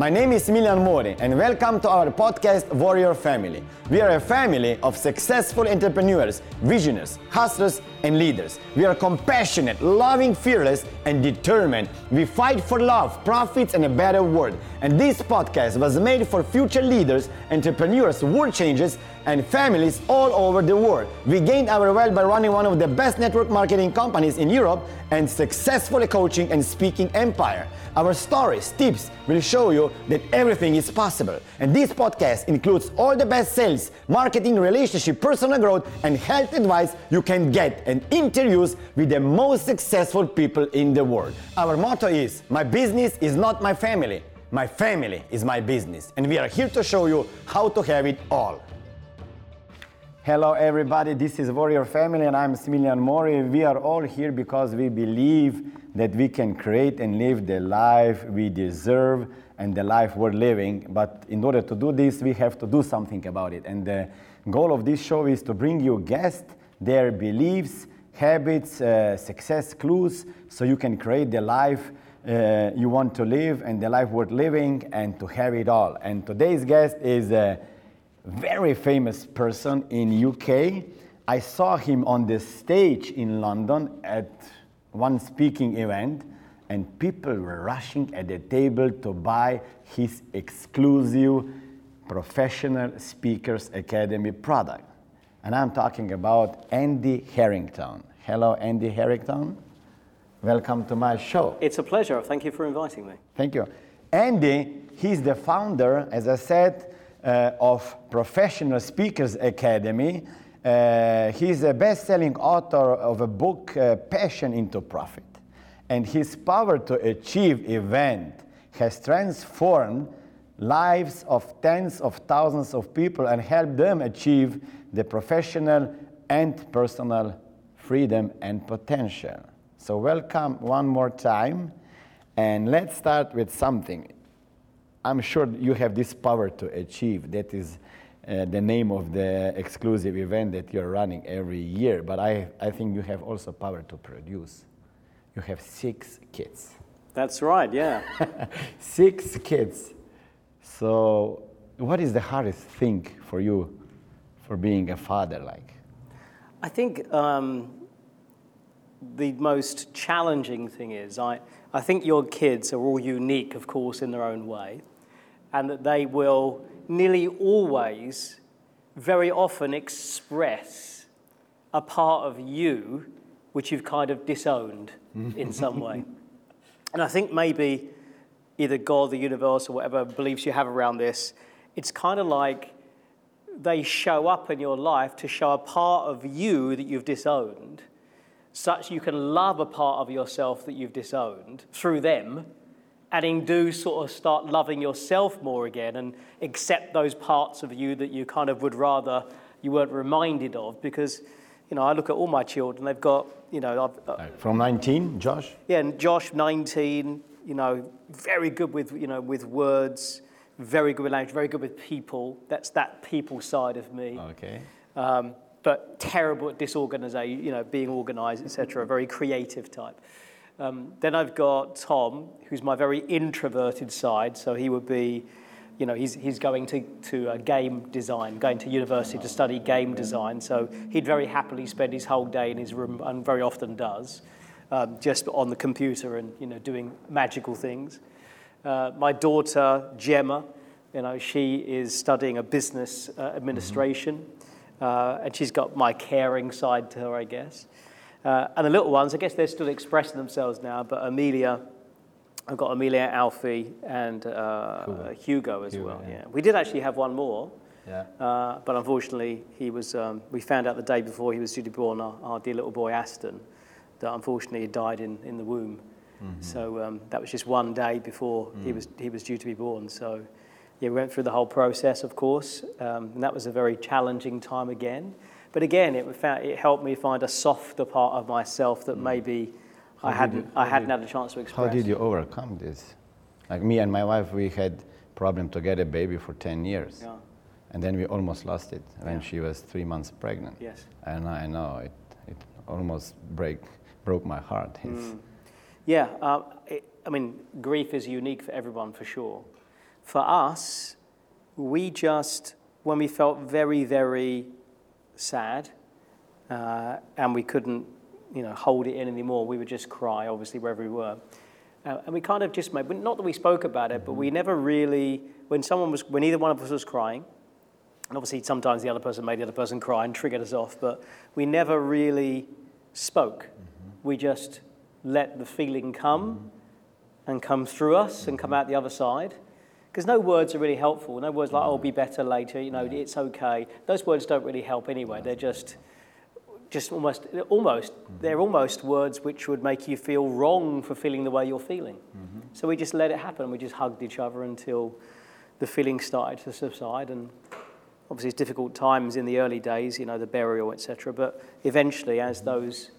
My name is Milian Mori, and welcome to our podcast, Warrior Family. We are a family of successful entrepreneurs, visionaries, hustlers, and leaders. We are compassionate, loving, fearless, and determined. We fight for love, profits, and a better world. And this podcast was made for future leaders, entrepreneurs, world changers, and families all over the world. We gained our wealth by running one of the best network marketing companies in Europe and successfully coaching and speaking empire. Our stories, tips will show you that everything is possible. And this podcast includes all the best sales, marketing, relationship, personal growth, and health advice you can get and interviews with the most successful people in the world. Our motto is My business is not my family. My family is my business. And we are here to show you how to have it all. Hello, everybody. This is Warrior Family, and I'm Similian Mori. We are all here because we believe that we can create and live the life we deserve and the life we're living. But in order to do this, we have to do something about it. And the goal of this show is to bring you guests, their beliefs, habits, uh, success clues, so you can create the life uh, you want to live and the life worth living and to have it all. And today's guest is. Uh, very famous person in UK. I saw him on the stage in London at one speaking event, and people were rushing at the table to buy his exclusive Professional Speakers Academy product. And I'm talking about Andy Harrington. Hello, Andy Harrington. Welcome to my show. It's a pleasure. Thank you for inviting me. Thank you. Andy, he's the founder, as I said, uh, of Professional Speakers Academy. Uh, he's a best selling author of a book, uh, Passion into Profit. And his power to achieve event has transformed lives of tens of thousands of people and helped them achieve the professional and personal freedom and potential. So, welcome one more time. And let's start with something. I'm sure you have this power to achieve. That is uh, the name of the exclusive event that you're running every year. But I, I think you have also power to produce. You have six kids. That's right, yeah. six kids. So, what is the hardest thing for you for being a father like? I think um, the most challenging thing is I, I think your kids are all unique, of course, in their own way and that they will nearly always, very often, express a part of you which you've kind of disowned in some way. And I think maybe either God, the universe, or whatever beliefs you have around this, it's kind of like they show up in your life to show a part of you that you've disowned, such you can love a part of yourself that you've disowned through them and in do sort of start loving yourself more again and accept those parts of you that you kind of would rather you weren't reminded of because you know I look at all my children they've got you know uh, from 19 Josh? Yeah and Josh 19 you know very good with you know with words very good with language very good with people. That's that people side of me. Okay. Um, but terrible at disorganization you know being organized etc very creative type um, then I've got Tom, who's my very introverted side. So he would be, you know, he's, he's going to, to uh, game design, going to university to study game design. So he'd very happily spend his whole day in his room, and very often does, um, just on the computer and, you know, doing magical things. Uh, my daughter, Gemma, you know, she is studying a business uh, administration. Mm-hmm. Uh, and she's got my caring side to her, I guess. Uh, and the little ones, I guess they're still expressing themselves now, but Amelia, I've got Amelia, Alfie, and uh, Hugo. Hugo. as Hugo, well. Yeah. yeah. we did actually have one more, yeah. Uh, but unfortunately, he was. Um, we found out the day before he was due to be born, our, our dear little boy Aston, that unfortunately he died in, in the womb. Mm-hmm. So um, that was just one day before mm. he was he was due to be born. So yeah, we went through the whole process, of course, um, and that was a very challenging time again. But again, it, it helped me find a softer part of myself that mm. maybe I hadn't, you, I hadn't had a chance to express. How did you overcome this? Like me and my wife, we had problem to get a baby for 10 years. Yeah. And then we almost lost it when yeah. she was three months pregnant. Yes. And I know it, it almost break, broke my heart. Mm. Yeah, uh, it, I mean, grief is unique for everyone for sure. for us, we just, when we felt very, very sad uh, and we couldn't, you know, hold it in anymore, we would just cry, obviously, wherever we were. Uh, and we kind of just made, not that we spoke about it, but we never really, when someone was, when either one of us was crying, and obviously sometimes the other person made the other person cry and triggered us off, but we never really spoke. Mm-hmm. We just let the feeling come and come through us and come out the other side. Because no words are really helpful. No words like, oh, I'll be mm. better later, you know, it's okay. Those words don't really help anyway. They're just, just almost, almost, mm-hmm. they're almost words which would make you feel wrong for feeling the way you're feeling. Mm-hmm. So we just let it happen. We just hugged each other until the feeling started to subside. And obviously, it's difficult times in the early days, you know, the burial, etc. But eventually, as mm-hmm. those,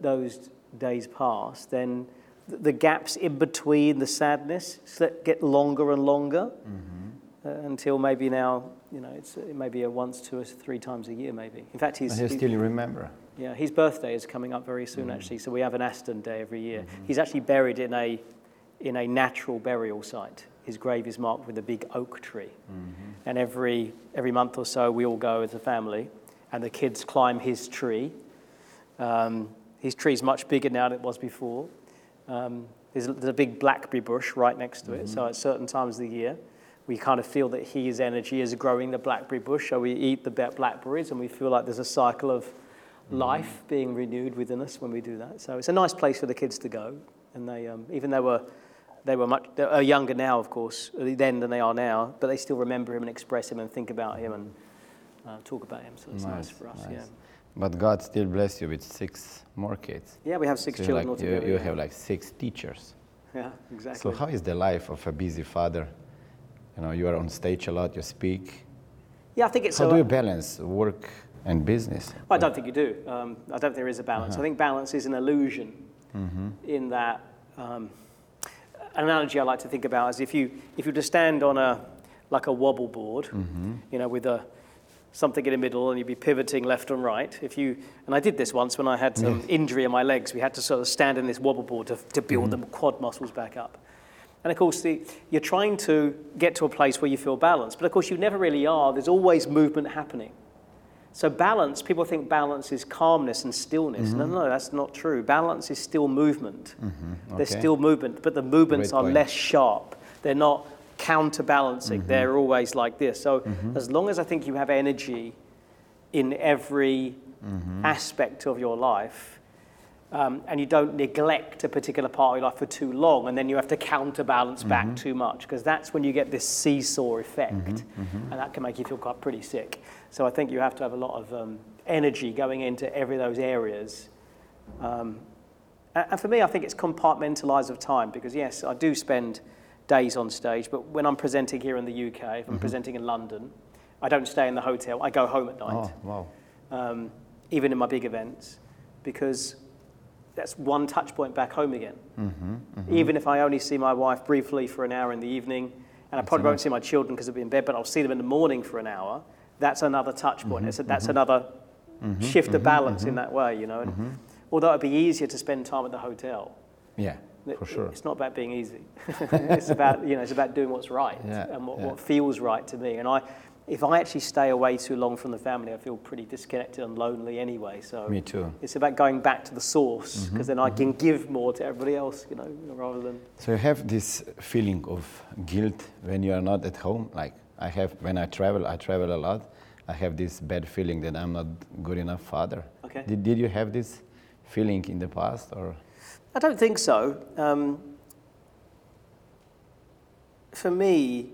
those days pass, then the gaps in between the sadness that get longer and longer mm-hmm. uh, until maybe now, you know, it's it may be a once, two, or three times a year, maybe. In fact, he's. I still remember. Yeah, his birthday is coming up very soon, mm-hmm. actually. So we have an Aston Day every year. Mm-hmm. He's actually buried in a in a natural burial site. His grave is marked with a big oak tree, mm-hmm. and every every month or so we all go as a family, and the kids climb his tree. Um, his tree's much bigger now than it was before um, there's, a, there's, a, big blackberry bush right next to it. Mm-hmm. So at certain times of the year, we kind of feel that his energy is growing the blackberry bush. So we eat the blackberries, and we feel like there's a cycle of mm-hmm. life being renewed within us when we do that. So it's a nice place for the kids to go. And they, um, even though we're they were much they are younger now, of course, then than they are now, but they still remember him and express him and think about him and uh, talk about him. So it's nice, nice for us. Nice. Yeah. But God still bless you with six more kids. Yeah, we have six so children like, You, you have like six teachers. Yeah, exactly. So how is the life of a busy father? You know, you are on stage a lot, you speak. Yeah, I think it's. How do you balance work and business? Well, I don't think you do. Um, I don't think there is a balance. Uh-huh. I think balance is an illusion. Mm-hmm. In that, um, an analogy I like to think about is if you if you just stand on a like a wobble board, mm-hmm. you know, with a something in the middle and you'd be pivoting left and right. If you, and I did this once when I had some injury in my legs. We had to sort of stand in this wobble board to, to build mm-hmm. the quad muscles back up. And of course, the, you're trying to get to a place where you feel balanced. But of course, you never really are. There's always movement happening. So, balance, people think balance is calmness and stillness. Mm-hmm. No, no, that's not true. Balance is still movement. Mm-hmm. Okay. There's still movement, but the movements Great are point. less sharp. They're not counterbalancing. Mm-hmm. They're always like this. So mm-hmm. as long as I think you have energy in every mm-hmm. aspect of your life, um, and you don't neglect a particular part of your life for too long, and then you have to counterbalance back mm-hmm. too much, because that's when you get this seesaw effect, mm-hmm. Mm-hmm. and that can make you feel quite pretty sick. So I think you have to have a lot of um, energy going into every of those areas. Um, and for me, I think it's compartmentalized of time, because yes, I do spend days on stage. But when I'm presenting here in the UK, if I'm mm-hmm. presenting in London, I don't stay in the hotel. I go home at night. Oh, wow. Um, even in my big events, because that's one touch point back home again. Mm-hmm, mm-hmm. Even if I only see my wife briefly for an hour in the evening, and I probably won't see my children because they'll be in bed, but I'll see them in the morning for an hour, that's another touch point. Mm-hmm, that's mm-hmm. another mm-hmm, shift of balance in that way, you know. And although it'd be easier to spend time at the hotel. Yeah for sure. It's not about being easy. it's about you know it's about doing what's right yeah, and what, yeah. what feels right to me. And I, if I actually stay away too long from the family, I feel pretty disconnected and lonely anyway. So me too. It's about going back to the source because mm-hmm, then I mm-hmm. can give more to everybody else, you know, rather than. So you have this feeling of guilt when you are not at home. Like I have when I travel, I travel a lot. I have this bad feeling that I'm not good enough father. Okay. Did, did you have this feeling in the past or? I don't think so. Um, for me,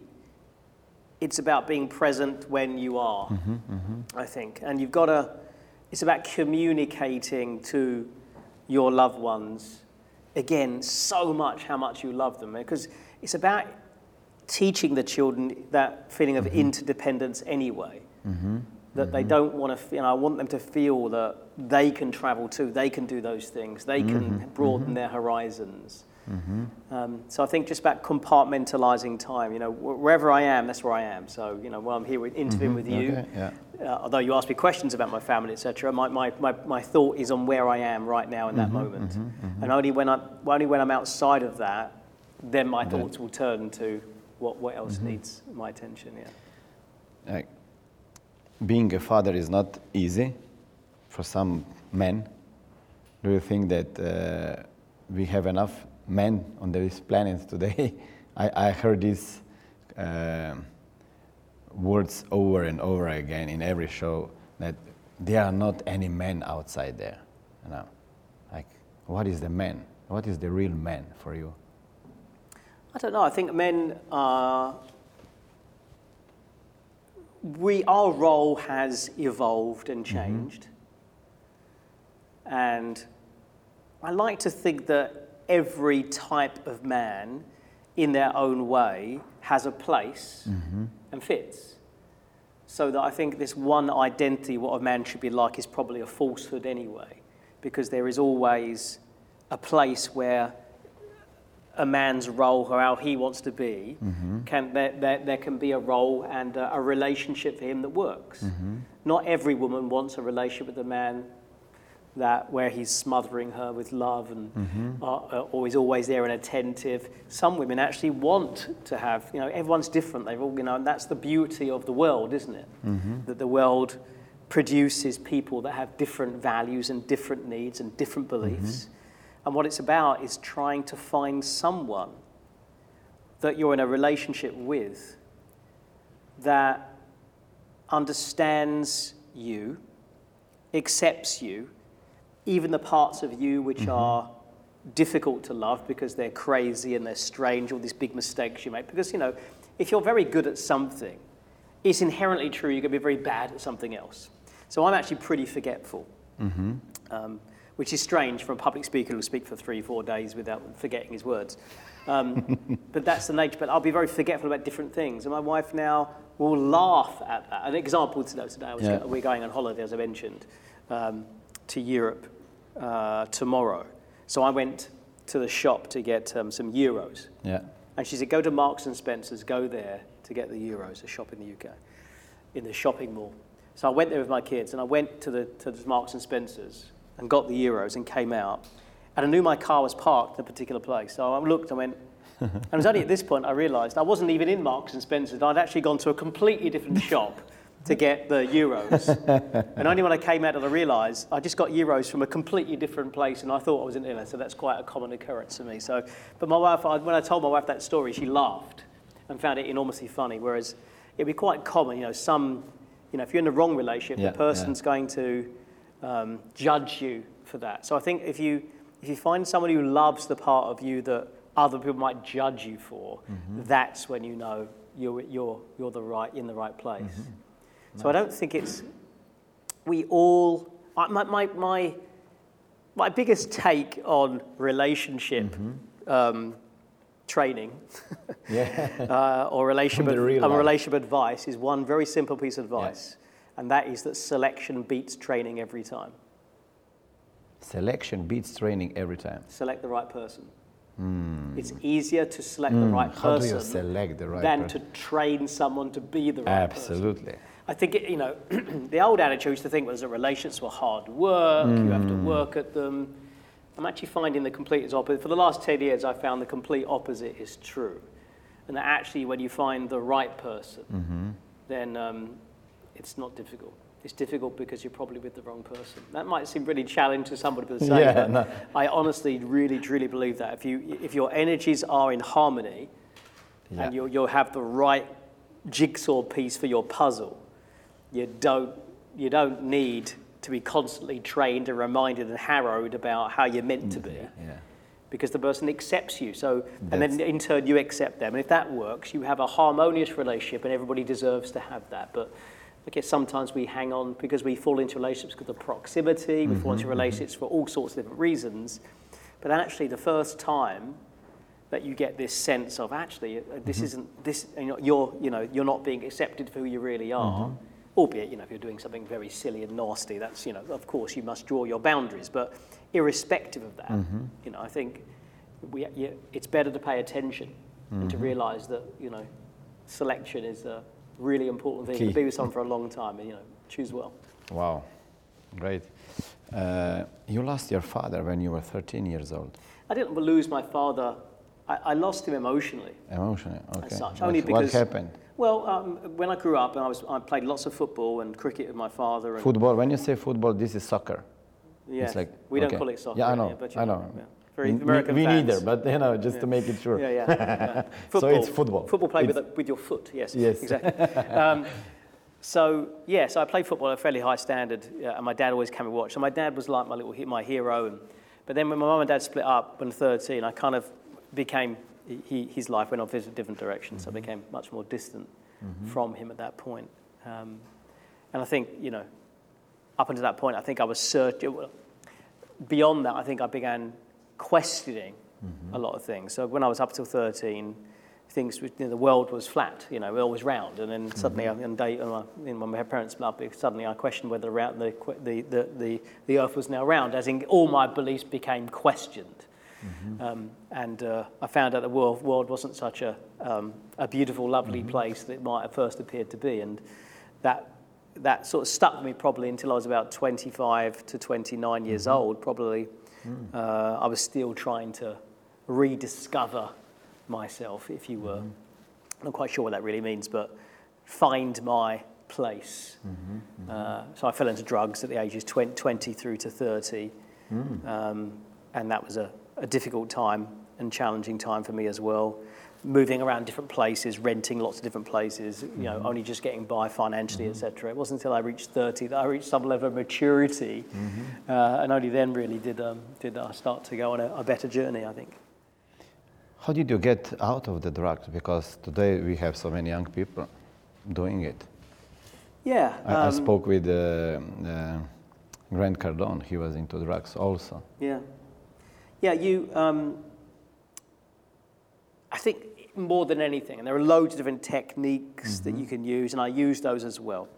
it's about being present when you are, mm-hmm, mm-hmm. I think. And you've got to, it's about communicating to your loved ones, again, so much how much you love them. Because it's about teaching the children that feeling of mm-hmm. interdependence anyway. That mm-hmm. they don't want to, you know, I want them to feel that they can travel too, they can do those things, they can mm-hmm. broaden mm-hmm. their horizons. Mm-hmm. Um, so I think just about compartmentalizing time, you know, wherever I am, that's where I am. So, you know, while I'm here interviewing mm-hmm. with you, okay. yeah. uh, although you ask me questions about my family, etc., my, my, my, my thought is on where I am right now in that mm-hmm. moment. And only when, I, only when I'm outside of that, then my thoughts will turn to what, what else needs my attention, yeah. Like, being a father is not easy for some men. Do you think that uh, we have enough men on this planet today? I, I heard these uh, words over and over again in every show that there are not any men outside there. You know, like what is the man? What is the real man for you? I don't know. I think men are. We, our role has evolved and mm-hmm. changed. And I like to think that every type of man, in their own way, has a place mm-hmm. and fits. So that I think this one identity, what a man should be like, is probably a falsehood anyway, because there is always a place where a man's role or how he wants to be, can, there, there, there can be a role and a, a relationship for him that works. Not every woman wants a relationship with a man that where he's smothering her with love and uh, uh, or he's always there and attentive. Some women actually want to have, you know, everyone's different. They've all, you know, and that's the beauty of the world, isn't it? That the world produces people that have different values and different needs and different beliefs. And what it's about is trying to find someone that you're in a relationship with that understands you, accepts you, even the parts of you which are difficult to love because they're crazy and they're strange, all these big mistakes you make. Because, you know, if you're very good at something, it's inherently true you're going to be very bad at something else. So I'm actually pretty forgetful, um, which is strange for a public speaker who'll speak for three, four days without forgetting his words. Um, but that's the nature. But I'll be very forgetful about different things. And my wife now will laugh at that. An example today, today I was Yeah. we're going on holiday, as I mentioned, um, to Europe uh, tomorrow. So I went to the shop to get um, some euros. Yeah. And she said, go to Marks and Spencer's, go there to get the euros, a shop in the UK, in the shopping mall. So I went there with my kids and I went to the, to the Marks and Spencer's and got the euros and came out. And I knew my car was parked in a particular place. So I looked and went, and it was only at this point I realised I wasn't even in Marks and Spencer's. I'd actually gone to a completely different shop to get the euros. and only when I came out did I realise I just got euros from a completely different place and I thought I was in Italy. So that's quite a common occurrence for me. So, but my wife, I, when I told my wife that story, she laughed and found it enormously funny. Whereas it'd be quite common, you know, some, you know, if you're in the wrong relationship, Yeah, the person's going to um, judge you for that. So I think if you if you find somebody who loves the part of you that other people might judge you for, that's when you know you're, you're, you're the right, in the right place. So I don't think it's, we all, my, my, my, my biggest take on relationship um, training Yeah. uh, or relationship, real uh, relationship advice is one very simple piece of advice, and that is that selection beats training every time. Selection beats training every time. Select the right person. It's easier to select the right Hmm. How do you person the right than person? to train someone to be the right person. Absolutely. I think, it, you know, the old attitude used to think was that relationships were hard work, you have to Hmm. work at them. I'm actually finding the complete opposite. For the last 10 years, I found the complete opposite is true. And that actually, when you find the right person, Mm-hmm. then um, it's not difficult. It's difficult because you're probably with the wrong person. That might seem really challenging to somebody to say, Yeah, but no. I honestly, really, truly believe that. If, you, if your energies are in harmony, Yeah. and you'll, you'll have the right jigsaw piece for your puzzle. You don't, you don't need to be constantly trained and reminded and harrowed about how you're meant to be Yeah. yeah. because the person accepts you. So, and then in turn you accept them. And if that works, you have a harmonious relationship and everybody deserves to have that. But I guess sometimes we hang on because we fall into relationships because of proximity, we fall into mm-hmm, mm-hmm. relationships for all sorts of different reasons. But actually, the first time that you get this sense of actually uh, this mm-hmm. isn't this you know, you're you know you're not being accepted for who you really are. Uh-huh. Albeit you know if you're doing something very silly and nasty that's you know of course you must draw your boundaries. But irrespective of that you know i think we, you, it's better to pay attention and to realize that you know selection is a really important thing Key. to be with someone for a long time and you know choose well Wow, great. Uh, you lost your father when you were 13 years old. I didn't lose my father I, I lost him emotionally. Emotionally, okay. such, what, only what because- happened? Well, um, when I grew up, and I, was, I played lots of football and cricket with my father. And, Football. When you say football, this is soccer. yeah, It's like we don't call it soccer. Yeah, I know. here, I know. yeah. Me- American me fans. neither, but you know, just to make it sure. Yeah, yeah. yeah. So it's football. Football played with, with your foot, yes. Yes. Exactly. um, so, yeah, so I played football at a fairly high standard, uh, and my dad always came and watched. So my dad was like my little my hero. And, but then when my mum and dad split up when 13, I kind of became, he, his life went off in a different direction, so I became much more distant from him at that point. Um, and I think, you know, up until that point, I think I was searching. Beyond that, I think I began questioning a lot of things. So when I was up till 13, things, you know, the world was flat, you know, it was round. And then suddenly, on day, on my, when my parents split up, suddenly I questioned whether the, the, the, the, the earth was now round, as in all my beliefs became questioned. Um, and uh, I found out the world, world wasn't such a, um, a beautiful, lovely place that it might have first appeared to be. And that, that sort of stuck with me probably until I was about 25 to 29 years old. Probably uh, I was still trying to rediscover myself, if you were. I'm not quite sure what that really means, but find my place. Uh, so I fell into drugs at the ages 20, 20 through to 30. Um, and that was a, a difficult time and challenging time for me as well. Moving around different places, renting lots of different places, you know, only just getting by financially, etc. It wasn't until I reached 30 that I reached some level of maturity, uh, and only then really did, um, did I start to go on a, a better journey, I think. How did you get out of the drugs? Because today we have so many young people doing it. Yeah. I, I um, spoke with uh, uh, Grant Cardone. He was into drugs also. Yeah. Yeah, you, um, I think more than anything, and there are loads of different techniques that mm-hmm. you can use, and I use those as well.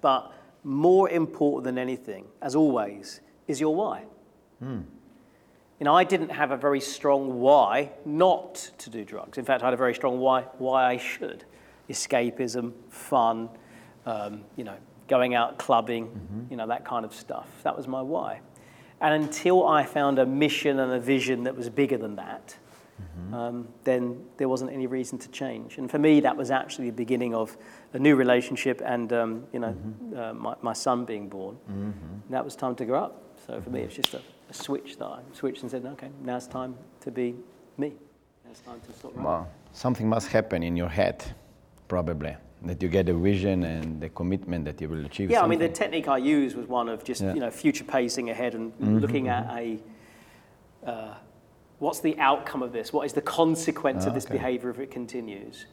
But more important than anything, as always, is your why. Hmm. You know, I didn't have a very strong why not to do drugs. In fact, I had a very strong why why I should. Escapism, fun, um, you know, going out clubbing, mm-hmm. you know, that kind of stuff. That was my why. And until I found a mission and a vision that was bigger than that, um, then there wasn't any reason to change. And for me, that was actually the beginning of a new relationship and, um, you know, uh, my, my son being born. And that was time to grow up. So for me, it's just a, a switch that I switched and said, okay, now it's time to be me. Now it's time to stop running. Well, something must happen in your head, probably, that you get a vision and the commitment that you will achieve. Yeah, I mean, the technique I used was one of just, Yeah. you know, future pacing ahead and looking at a, uh, what's the outcome of this? What is the consequence Ah, of this okay. behavior if it continues?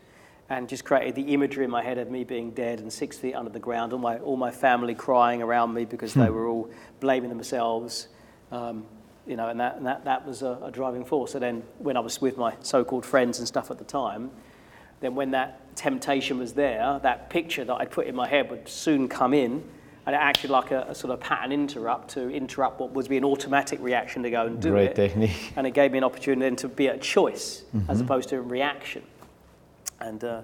And just created the imagery in my head of me being dead and six feet under the ground, all my, all my family crying around me because they were all blaming themselves. Um, you know, and that, and that, that was a, a driving force. So then when I was with my so-called friends and stuff at the time, then when that temptation was there, that picture that I'd put in my head would soon come in, and it acted like a, a sort of pattern interrupt to interrupt what would be an automatic reaction to go and do Great it. technique. And it gave me an opportunity then to be a choice as mm-hmm. opposed to a reaction. And, uh,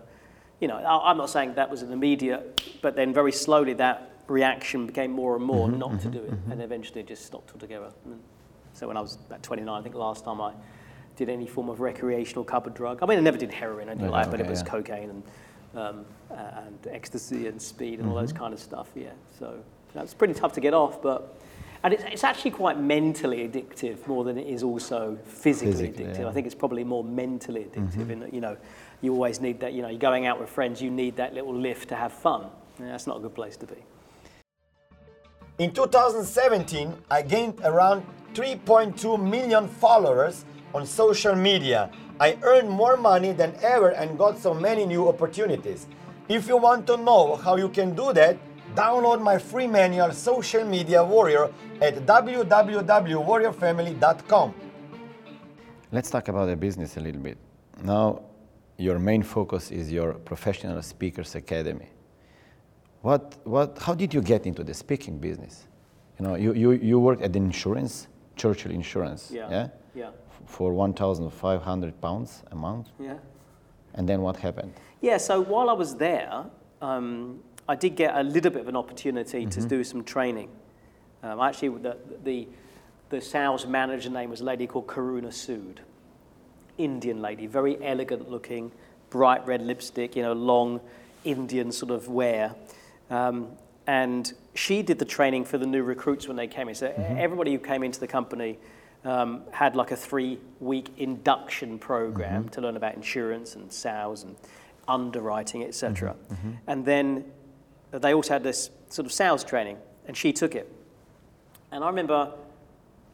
you know, I, I'm not saying that was an immediate, but then very slowly that reaction became more and more mm-hmm, not to mm-hmm, do it, and eventually it just stopped altogether. And so when I was about 29, I think last time I did any form of recreational covered drug. I mean, I never did heroin anything Yeah, like that, but it was yeah. cocaine and, um, and ecstasy and speed and all those kind of stuff, yeah. So that's pretty tough to get off, but, and it's, it's actually quite mentally addictive more than it is also physically, Physically, addictive. yeah. I think it's probably more mentally addictive in that, you know, you always need that, you know, you're going out with friends, you need that little lift to have fun. And that's not a good place to be. In 2017, I gained around 3.2 million followers on social media. I earned more money than ever and got so many new opportunities. If you want to know how you can do that, download my free manual Social Media Warrior at www.warriorfamily.com. Let's talk about the business a little bit. Now, your main focus is your professional speakers academy. What, what, how did you get into the speaking business? You know, you, you, you worked at the insurance, Churchill Insurance, Yeah. yeah? Yeah. For 1,500 pounds a month. Yeah. And then what happened? Yeah, so while I was there, um, I did get a little bit of an opportunity to do some training. Um, actually, the, the, the sales manager name was a lady called Karuna Sood. Indian lady, very elegant looking, bright red lipstick, you know, long Indian sort of wear. Um, and she did the training for the new recruits when they came in. So mm-hmm. everybody who came into the company um, had like a three week induction program mm-hmm. to learn about insurance and sales and underwriting, etc. Mm-hmm. mm-hmm. And then they also had this sort of sales training, and she took it. And I remember,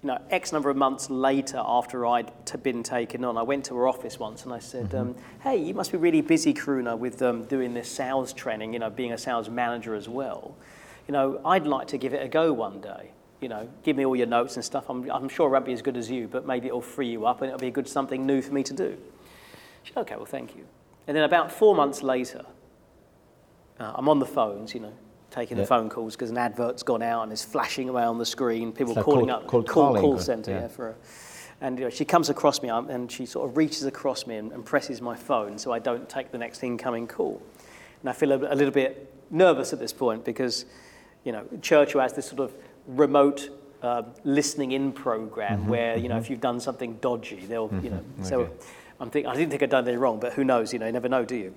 you know, X number of months later, after i had been taken on, I went to her office once and I said, mm-hmm. um, "Hey, you must be really busy, Karuna, with um, doing this sales training. You know, being a sales manager as well. You know, I'd like to give it a go one day." You know, give me all your notes and stuff. I'm, I'm sure be as good as you, but maybe it'll free you up and it'll be a good something new for me to do. She said, okay, well, thank you. And then about four months later, uh, I'm on the phones, you know, taking yeah. the phone calls because an advert's gone out and it's flashing away on the screen. People calling up, call, call, call center yeah. yeah for a, and you know, she comes across me and she sort of reaches across me and, and, presses my phone so I don't take the next incoming call. And I feel a, a little bit nervous at this point because, you know, Churchill has this sort of remote uh, listening in program mm-hmm, where, you know, mm-hmm. if you've done something dodgy, they'll, mm-hmm, you know, so I'm think, I didn't think I'd done anything wrong, but who knows, you know, you never know, do you?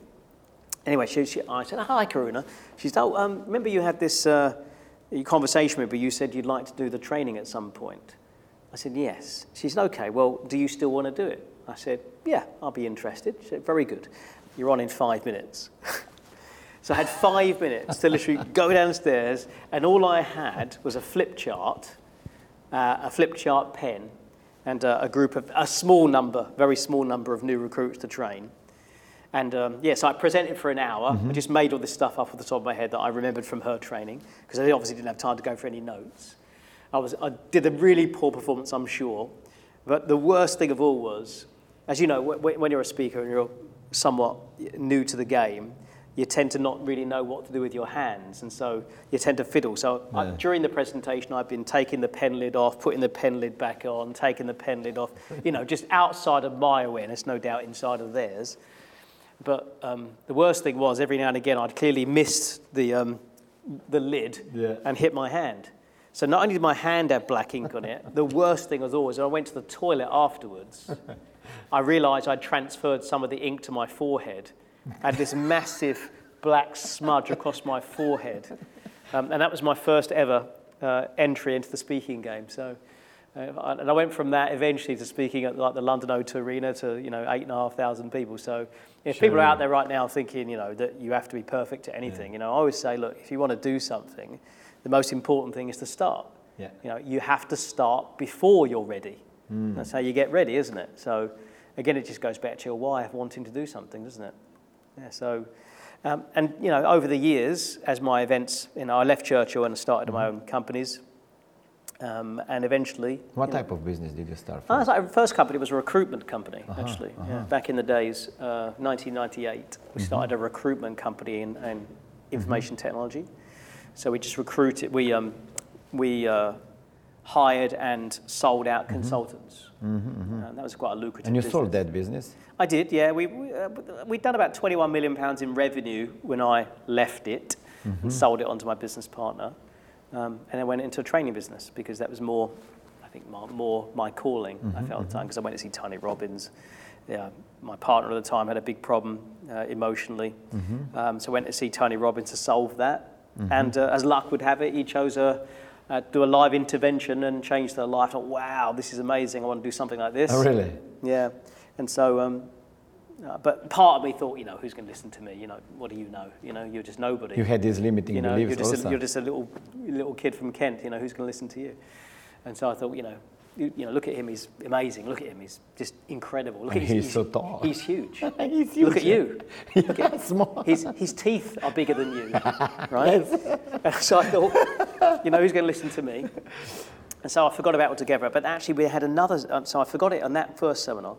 Anyway, she, she, I said, hi, Karuna. She said, oh, um, remember you had this uh, conversation with me, you said you'd like to do the training at some point. I said, yes. She said, okay, well, do you still want to do it? I said, yeah, I'll be interested. She said, very good. You're on in five minutes. so I had five minutes to literally go downstairs, and all I had was a flip chart, uh, a flip chart pen, and uh, a group of, a small number, very small number of new recruits to train. And um, yeah, so I presented for an hour. Mm-hmm. I just made all this stuff up off the top of my head that I remembered from her training because I obviously didn't have time to go for any notes. I, was, I did a really poor performance, I'm sure. But the worst thing of all was, as you know, when you're a speaker and you're somewhat new to the game, you tend to not really know what to do with your hands, and so you tend to fiddle. So yeah. I, during the presentation, I've been taking the pen lid off, putting the pen lid back on, taking the pen lid off, you know, just outside of my awareness, no doubt inside of theirs. But um, the worst thing was every now and again I'd clearly missed the, um, the lid yeah. and hit my hand. So not only did my hand have black ink on it, the worst thing was always when I went to the toilet afterwards, I realised I'd transferred some of the ink to my forehead. I had this massive black smudge across my forehead. Um, and that was my first ever uh, entry into the speaking game. So uh, and I went from that eventually to speaking at like the London O2 Arena to you know eight and a half thousand people. So if sure. people are out there right now thinking you know that you have to be perfect at anything, yeah. you know, I always say, look, if you want to do something, the most important thing is to start. Yeah. You know, you have to start before you're ready. Mm. That's how you get ready, isn't it? So again, it just goes back to your why of wanting to do something, doesn't it? Yeah. So. Um, and you know, over the years, as my events, you know, I left Churchill and started mm-hmm. my own companies. Um, and eventually. What type know, of business did you start? From? Uh, first company was a recruitment company, uh-huh, actually. Uh-huh. Yeah, back in the days, uh, 1998, we mm-hmm. started a recruitment company in, in information mm-hmm. technology. So we just recruited, we, um, we uh, hired and sold out mm-hmm. consultants. Mm-hmm, mm-hmm. and that was quite a lucrative And you business. sold that business? I did, yeah. We, we, uh, we'd done about 21 million pounds in revenue when I left it and mm-hmm. sold it onto my business partner. Um, and I went into a training business because that was more, I think, more, more my calling, mm-hmm, I felt at the time, because mm-hmm. I went to see Tony Robbins. Yeah, my partner at the time had a big problem uh, emotionally. Mm-hmm. Um, so I went to see Tony Robbins to solve that. Mm-hmm. And uh, as luck would have it, he chose a, uh, do a live intervention and change their life. Thought, wow, this is amazing. I want to do something like this. Oh, really? Yeah. And so um, uh, but part of me thought, you know, who's going to listen to me? You know, what do you know? You know, you're just nobody. You had these limiting you know, beliefs you're just also. A, you're just a little little kid from Kent. You know, who's going to listen to you? And so I thought, you know, you, know, look at him. He's amazing. Look at him. He's just incredible. Look at he's, he's, so tall. He's huge. he's huge. Look at you. Look at, small. His, his teeth are bigger than you, right? So I thought, you know, who's going to listen to me? And so I forgot about it altogether. But actually, we had another. Um, so I forgot it on that first seminar.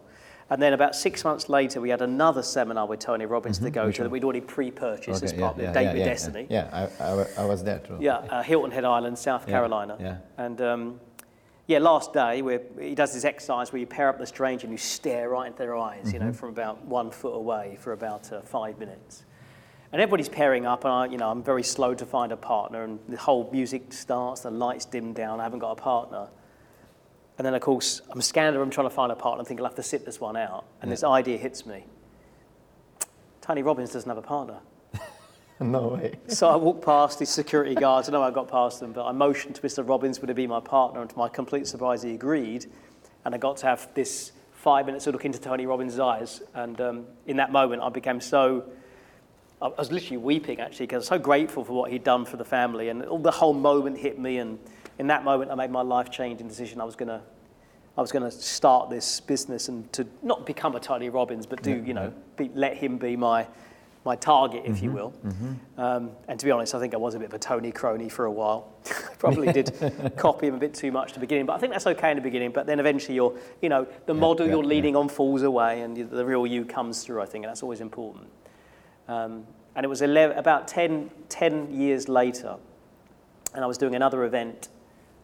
And then about six months later, we had another seminar with Tony Robbins mm-hmm, to go to that we'd already pre-purchased okay, as part yeah, of yeah, Date With yeah, Destiny. Yeah, I, I, I, was there too. Yeah, uh, Hilton Head Island, South Carolina. Yeah. And um, yeah, last day where he does this exercise where you pair up the stranger and you stare right into their eyes, mm-hmm. you know, mm-hmm. from about one foot away for about uh, five minutes. And everybody's pairing up, and I, you know, I'm very slow to find a partner, and the whole music starts, the lights dim down, I haven't got a partner. And then, of course, I'm scanning the room trying to find a partner. I think I'll have to sit this one out. And this idea hits me. Tony Robbins doesn't have a partner. no way. So I walked past these security guards. I know I got past them, but I motioned to Mr. Robbins would he be my partner, and to my complete surprise, he agreed. And I got to have this five minutes to look into Tony Robbins' eyes. And um, in that moment, I became so. I was literally weeping actually because I was so grateful for what he'd done for the family, and all the whole moment hit me. And in that moment, I made my life-changing decision. I was going to, I was going to start this business and to not become a Tony Robbins, but do you know, be, let him be my my target, if you will. Um, and to be honest, I think I was a bit of a Tony crony for a while. Probably did copy him a bit too much to the beginning, but I think that's okay in the beginning. But then eventually, you're, you know, the model yeah, you're yeah. leading on falls away, and the real you comes through. I think, and that's always important. Um, and it was 11, about 10, 10 years later, and I was doing another event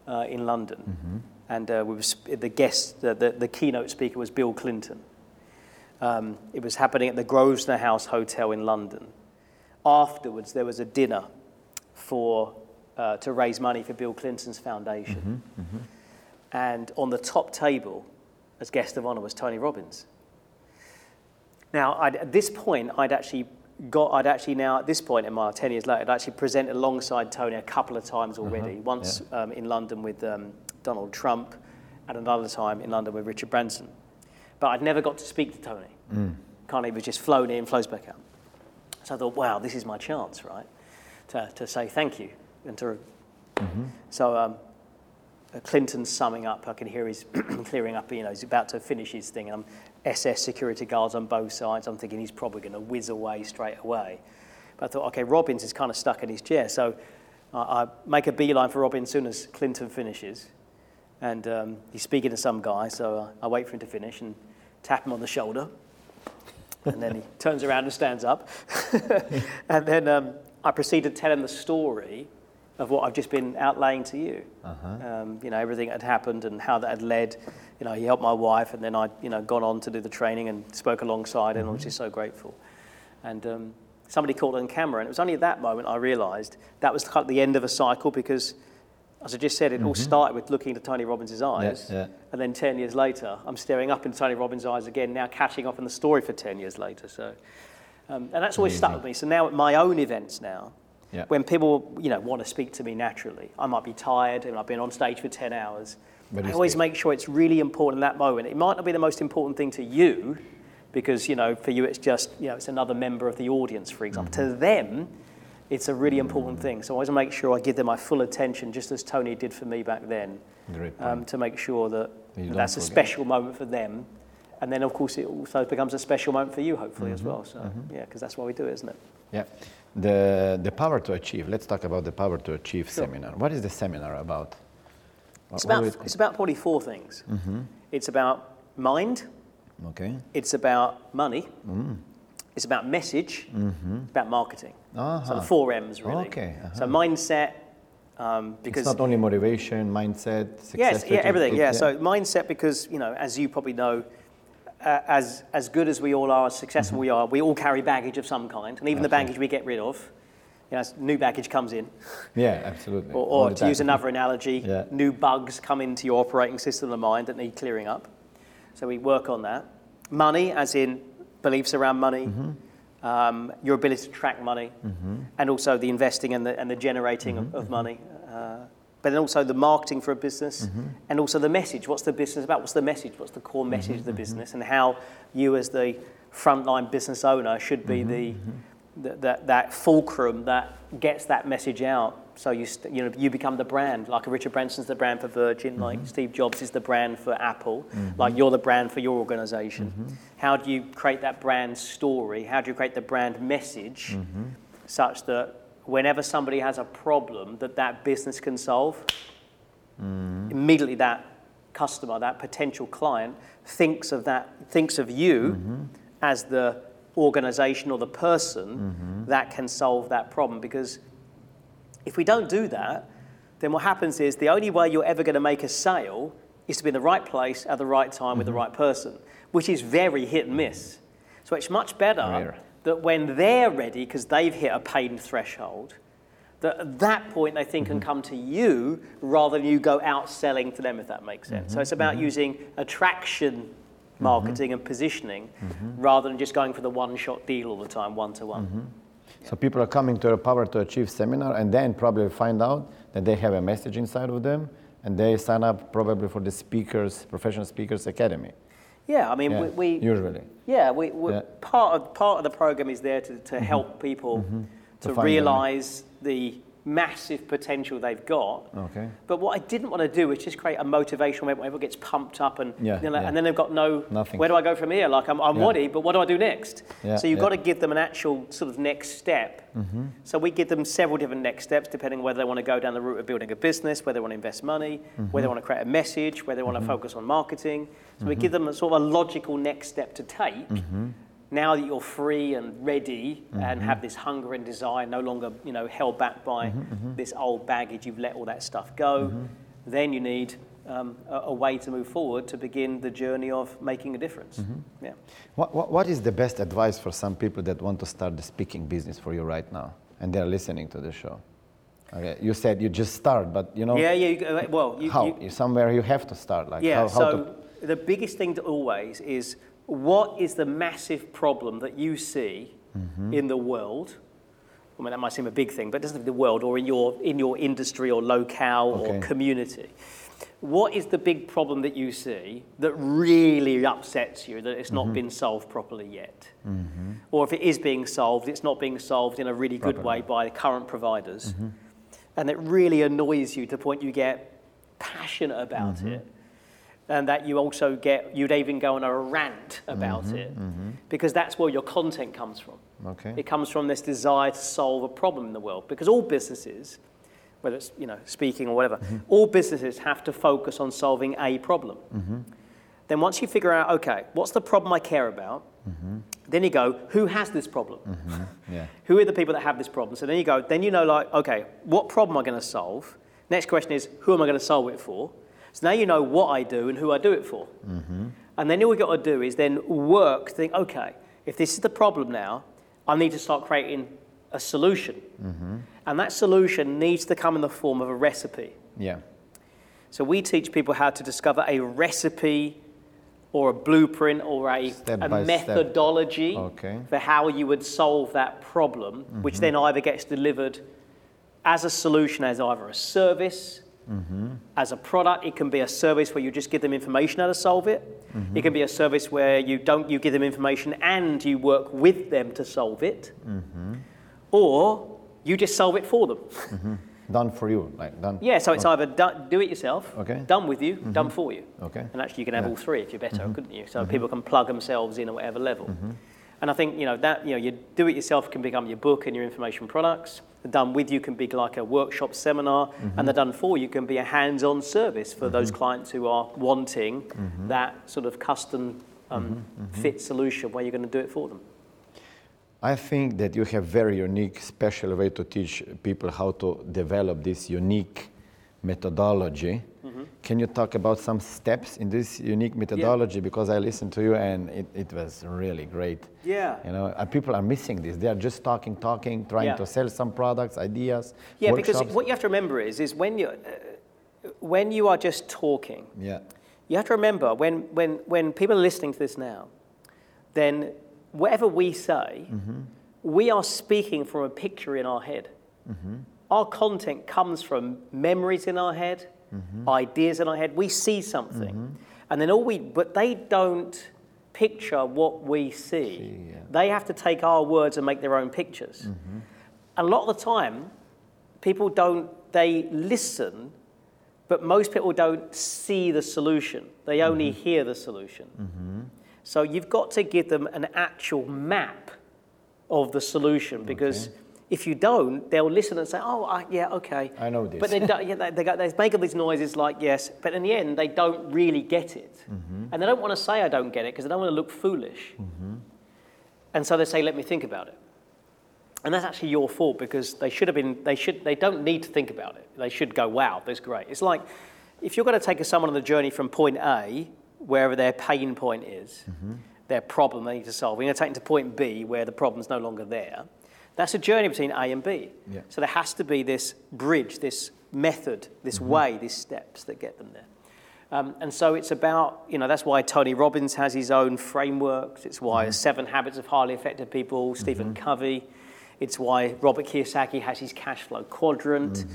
uh, in London, and uh, we was, the guest, the, the, the keynote speaker was Bill Clinton. Um, it was happening at the Grosvenor House Hotel in London. Afterwards, there was a dinner for, uh, to raise money for Bill Clinton's foundation. And on the top table, as guest of honor, was Tony Robbins. Now, I'd, at this point, I'd actually got, I'd actually now, at this point in my 10 years later, I'd actually presented alongside Tony a couple of times already. Once um, in London with um, Donald Trump, and another time in London with Richard Branson. But I'd never got to speak to Tony. Of was just flown in, flows back out. So I thought, wow, this is my chance, right? To, to say thank you. And to, So um, uh, Clinton's summing up. I can hear he's clearing up. You know, he's about to finish his thing. And I'm SS security guards on both sides. I'm thinking he's probably going to whiz away straight away. But I thought, okay, Robbins is kind of stuck in his chair. So I, I make a beeline for Robbins as soon as Clinton finishes. And um, he's speaking to some guy. So uh, I wait for him to finish and tap him on the shoulder. And then he turns around and stands up. and then um, I proceed to tell him the story of what I've just been outlaying to you. Um, you know, everything that had happened and how that had led. You know, he helped my wife, and then I, you know, gone on to do the training and spoke alongside, and I was just so grateful. And um, somebody called on camera, and it was only at that moment I realised that was kind of the end of a cycle because, as I just said, it all started with looking into Tony Robbins' eyes, yeah. and then 10 years later, I'm staring up into Tony Robbins' eyes again, now catching up on the story for 10 years later. So, um, and that's always stuck with me. So now at my own events now, Yeah. when people you know want to speak to me naturally, I might be tired and I've been on stage for 10 hours. But I always speak. make sure it's really important in that moment. It might not be the most important thing to you, because you know for you it's just you know it's another member of the audience, for example. Mm-hmm. To them, it's a really important thing. So I always make sure I give them my full attention, just as Tony did for me back then, um, to make sure that that's a special moment for them. And then, of course, it also becomes a special moment for you, hopefully, Mm-hmm. as well. So, yeah, because that's why we do it, isn't it? Yeah. The, the power to achieve. Let's talk about the power to achieve Sure. seminar. What is the seminar about? It's What about, it's about probably four things. It's about mind, okay. it's about money, it's about message, it's about marketing. So Uh-huh. the four M's, really. Okay, So mindset, um, It's because not only motivation, mindset, success. yes, yeah, everything, it- yeah. So mindset, because you know, as you probably know, uh, as as good as we all are, as successful we are, we all carry baggage of some kind, and even the Mm-hmm. Baggage we get rid of, you know, new baggage comes in. yeah, absolutely. Or, or to use another analogy, Yeah. new bugs come into your operating system of the mind that need clearing up. So we work on that. Money, as in beliefs around money, Mm-hmm. um, your ability to track money, and also the investing and the, and the generating Mm-hmm. of, of money. Uh, but then also the marketing for a business, Mm-hmm. and also the message. What's the business about? What's the message? What's the core message of the business? And how you, as the frontline business owner, should be the, the that, that fulcrum that gets that message out. So you, st- you know, you become the brand. Like Richard Branson's the brand for Virgin. Like mm-hmm. Steve Jobs is the brand for Apple. Mm-hmm. Like you're the brand for your organization. Mm-hmm. How do you create that brand story? How do you create the brand message such that whenever somebody has a problem that that business can solve, immediately that customer, that potential client, thinks of that, thinks of you as the organization or the person that can solve that problem. Because if we don't do that, then what happens is the only way you're ever going to make a sale is to be in the right place at the right time with the mm-hmm. right person, which is very hit and miss. So it's much better Rare. that when they're ready, because they've hit a pain threshold, that at that point they think can mm-hmm. come to you rather than you go out selling to them, if that makes sense. So mm-hmm. it's about using attraction marketing and positioning rather than just going for the one shot deal all the time, one to one. So people are coming to a Power to Achieve seminar and then probably find out that they have a message inside of them and they sign up probably for the speakers, professional speakers academy. Yeah, I mean, Yeah, we, we usually. Yeah, we, we Yeah. part of part of the program is there to, to mm-hmm. help people mm-hmm. To to find realize the massive potential they've got. Okay. But what I didn't want to do is just create a motivation where everyone gets pumped up and Yeah, you know, yeah. and then they've got no Nothing. where do I go from here? Like I'm, I'm Yeah. Waddy, but what do I do next? Yeah, so you've got to give them an actual sort of next step. Mm-hmm. So we give them several different next steps depending whether they want to go down the route of building a business, whether they want to invest money, Mm-hmm. whether they want to create a message, whether they want to focus on marketing. So we give them a sort of a logical next step to take. Mm-hmm. Now that you're free and ready and have this hunger and desire, no longer you know held back by Mm-hmm, this old baggage, you've let all that stuff go. Then you need um, a, a way to move forward to begin the journey of making a difference. Mm-hmm. Yeah. What, what, what is the best advice for some people that want to start the speaking business for you right now and they're listening to the show? Okay, you said you just start, but you know, Yeah, yeah. You, well, you, how? you- Somewhere you have to start. Like Yeah, how, how so to, the biggest thing to always is what is the massive problem that you see Mm-hmm. in the world? I mean, that might seem a big thing, but it doesn't have to be the world or in your, in your industry or locale Okay. or community. What is the big problem that you see that really upsets you that it's not Mm-hmm. been solved properly yet? Or if it is being solved, it's not being solved in a really good way by the current providers. Mm-hmm. And it really annoys you to the point you get passionate about Mm-hmm. it and that you also get you'd even go on a rant about Mm-hmm, it because that's where your content comes from Okay. it comes from this desire to solve a problem in the world because all businesses whether it's you know speaking or whatever Mm-hmm. all businesses have to focus on solving a problem Mm-hmm. then once you figure out okay what's the problem i care about Mm-hmm. then you go who has this problem yeah. who are the people that have this problem? So then you go, then you know, like, okay, what problem am I going to solve? Next question is, who am I going to solve it for? So now you know what I do and who I do it for. And then all we've got to do is then work, think, okay, if this is the problem now, I need to start creating a solution. And that solution needs to come in the form of a recipe. Yeah. So we teach people how to discover a recipe or a blueprint or a, a methodology Okay. for how you would solve that problem, which then either gets delivered as a solution as either a service, Mm-hmm. as a product. It can be a service where you just give them information how to solve it. Mm-hmm. It can be a service where you don't you give them information and you work with them to solve it. Mm-hmm. Or you just solve it for them. Done for you, like done. Yeah, so it's oh. either do, do it yourself, Okay. done with you, done for you. Okay. And actually, you can have Yeah. all three if you're better, couldn't you? So people can plug themselves in at whatever level. And I think you know that you know you do it yourself can become your book and your information products. The done with you can be like a workshop seminar, and mm-hmm. the done for you can be a hands-on service for those mm-hmm. clients who are wanting mm-hmm. that sort of custom um, fit solution where you're going to do it for them. I think that you have very unique, special way to teach people how to develop this unique methodology. Mm-hmm. Can you talk about some steps in this unique methodology? Because I listened to you and it, it was really great. Yeah. You know, and people are missing this. They are just talking, talking, trying Yeah. to sell some products, ideas. Yeah, because what you have to remember is, is when you, uh, when you are just talking, Yeah. You have to remember when, when, when people are listening to this now, then whatever we say, we are speaking from a picture in our head. Our content comes from memories in our head, mm-hmm. ideas in our head. We see something. Mm-hmm. And then all we, but they don't picture what we see. yeah. They have to take our words and make their own pictures. Mm-hmm. A lot of the time, people don't, they listen but most people don't see the solution. They only hear the solution. So you've got to give them an actual map of the solution because if you don't, they'll listen and say, "Oh, I, yeah, okay." I know this. But they, don't, yeah, they, they, go, they make all these noises like yes, but in the end, they don't really get it, mm-hmm. and they don't want to say, "I don't get it," because they don't want to look foolish. Mm-hmm. And so they say, "Let me think about it." And that's actually your fault because they should have been, they, should, they don't need to think about it. They should go, wow, that's great. It's like if you're going to take someone on the journey from point A, wherever their pain point is, mm-hmm. their problem they need to solve, you're going to take them to point B where the problem's no longer there. That's a journey between A and B. Yeah. So there has to be this bridge, this method, this mm-hmm. way, these steps that get them there. Um, and so it's about, you know, that's why Tony Robbins has his own frameworks. It's why mm-hmm. Seven Habits of Highly Effective People, Stephen mm-hmm. Covey. It's why Robert Kiyosaki has his cash flow quadrant.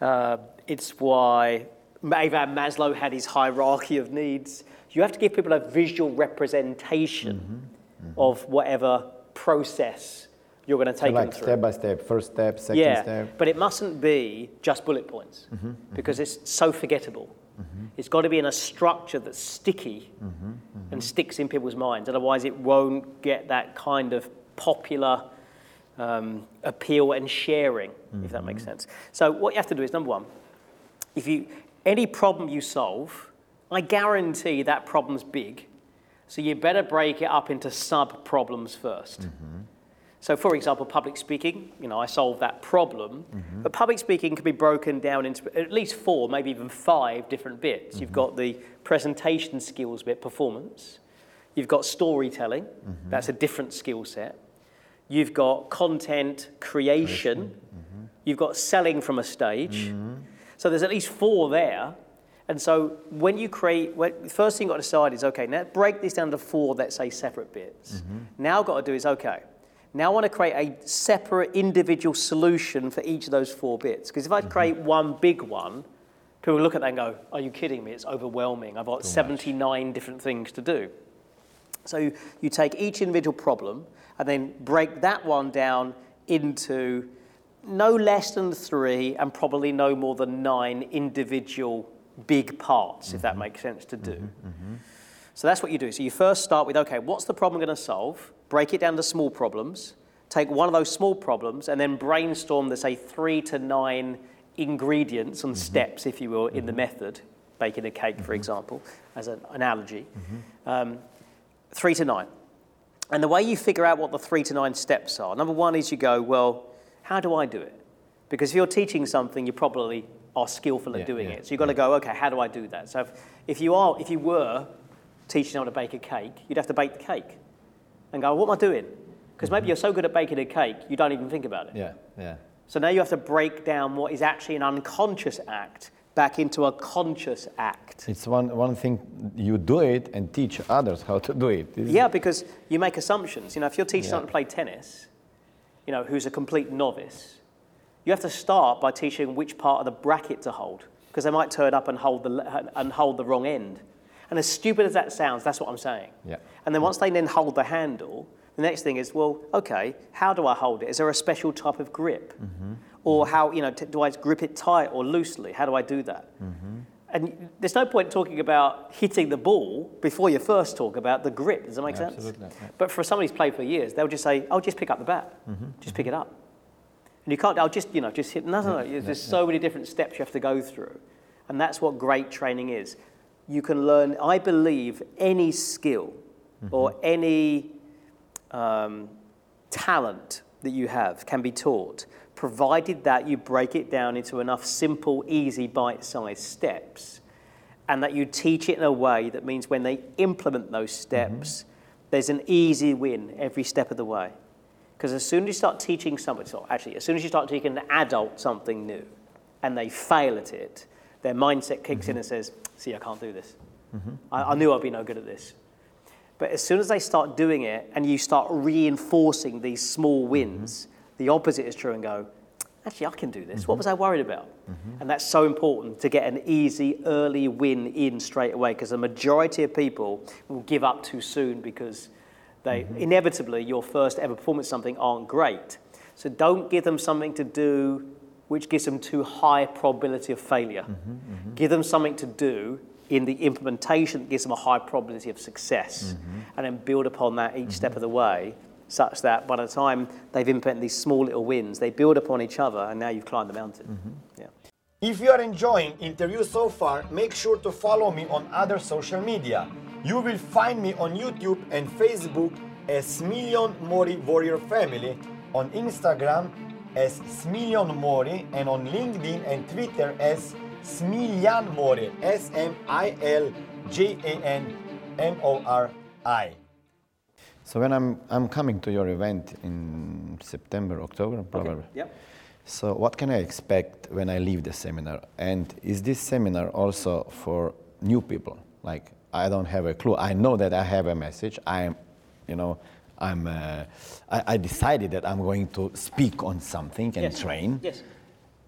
Uh, it's why Abraham Maslow had his hierarchy of needs. You have to give people a visual representation of whatever process you're going to take like them through. step by step, first step, second yeah, step. but it mustn't be just bullet points mm-hmm, mm-hmm. because it's so forgettable. Mm-hmm. It's got to be in a structure that's sticky and sticks in people's minds. Otherwise, it won't get that kind of popular um, appeal and sharing, if that makes sense. So, what you have to do is number one, if you any problem you solve, I guarantee that problem's big. So you better break it up into sub problems 1st So, for example, public speaking, you know, I solved that problem, mm-hmm. but public speaking can be broken down into at least four, maybe even five different bits. You've mm-hmm. got the presentation skills bit, performance. You've got storytelling, mm-hmm. that's a different skill set. You've got content creation. You've got selling from a stage. So there's at least four there. And so when you create, when, the first thing you've got to decide is okay, now break this down to four, let's say, separate bits. Now I've got to do is okay, now I want to create a separate individual solution for each of those four bits. Because if I create mm-hmm. one big one, people look at that and go, are you kidding me? It's overwhelming. I've got 79 different things to do. So you, you take each individual problem and then break that one down into no less than three and probably no more than nine individual big parts, if that mm-hmm. makes sense to do. Mm-hmm. So that's what you do. So you first start with okay, what's the problem going to solve? Break it down to small problems. Take one of those small problems and then brainstorm the say three to nine ingredients and mm-hmm. steps, if you will, in the mm-hmm. method. Baking a cake, for mm-hmm. example, as an analogy. Um, three to nine. And the way you figure out what the three to nine steps are, number one is you go, well, how do I do it? Because if you're teaching something, you probably are skillful at Yeah, doing yeah, it. So you've got to go, okay, how do I do that? So if, if you are, if you were teaching how to bake a cake, you'd have to bake the cake and go, what am I doing? Because maybe mm-hmm. you're so good at baking a cake, you don't even think about it. Yeah, yeah. So now you have to break down what is actually an unconscious act back into a conscious act. It's one, one thing you do it and teach others how to do it. Yeah, because you make assumptions. You know, if you're teaching Yeah. someone to play tennis, you know, who's a complete novice, you have to start by teaching which part of the bracket to hold, because they might turn up and hold the and hold the wrong end. And as stupid as that sounds, that's what I'm saying. Yeah. And then once they then hold the handle, the next thing is, well, okay, how do I hold it? Is there a special type of grip? Mm-hmm. Or mm-hmm. how, you know, t- do I grip it tight or loosely? How do I do that? Mm-hmm. And there's no point talking about hitting the ball before you first talk about the grip. Does that make sense? Absolutely, yeah. But for somebody who's played for years, they'll just say, "Oh, just pick up the bat, just pick it up." And you can't. I'll just, you know, just hit. No, no, no. There's so many different steps you have to go through, and that's what great training is. You can learn. I believe any skill or mm-hmm. any um, talent that you have can be taught, provided that you break it down into enough simple, easy, bite sized steps, and that you teach it in a way that means when they implement those mm-hmm. steps, there's an easy win every step of the way. Because as soon as you start teaching somebody, so actually, as soon as you start teaching an adult something new and they fail at it, their mindset kicks mm-hmm. in and says, See, I can't do this. Mm-hmm. I, I knew I'd be no good at this. But as soon as they start doing it and you start reinforcing these small mm-hmm. wins, the opposite is true and go, actually, I can do this. What mm-hmm. was I worried about? And that's so important to get an easy early win in straight away because the majority of people will give up too soon because they inevitably your first ever performance something aren't great. So don't give them something to do which gives them too high probability of failure. Mm-hmm, mm-hmm. Give them something to do in the implementation that gives them a high probability of success, mm-hmm. and then build upon that each step of the way, such that by the time they've implemented these small little wins, they build upon each other, and now you've climbed the mountain. Yeah. If you are enjoying interviews so far, make sure to follow me on other social media. You will find me on YouTube and Facebook as Million Mori Warrior Family, on Instagram as Smiljan Mori, and on LinkedIn and Twitter as Smiljan Mori, S M I L J A N M O R I. So when I'm I'm coming to your event in September, October, probably. Yep. So what can I expect when I leave the seminar? And is this seminar also for new people? Like I don't have a clue. I know that I have a message. I'm, you know, I'm. Uh, I, I decided that I'm going to speak on something and Yes. train. Yes.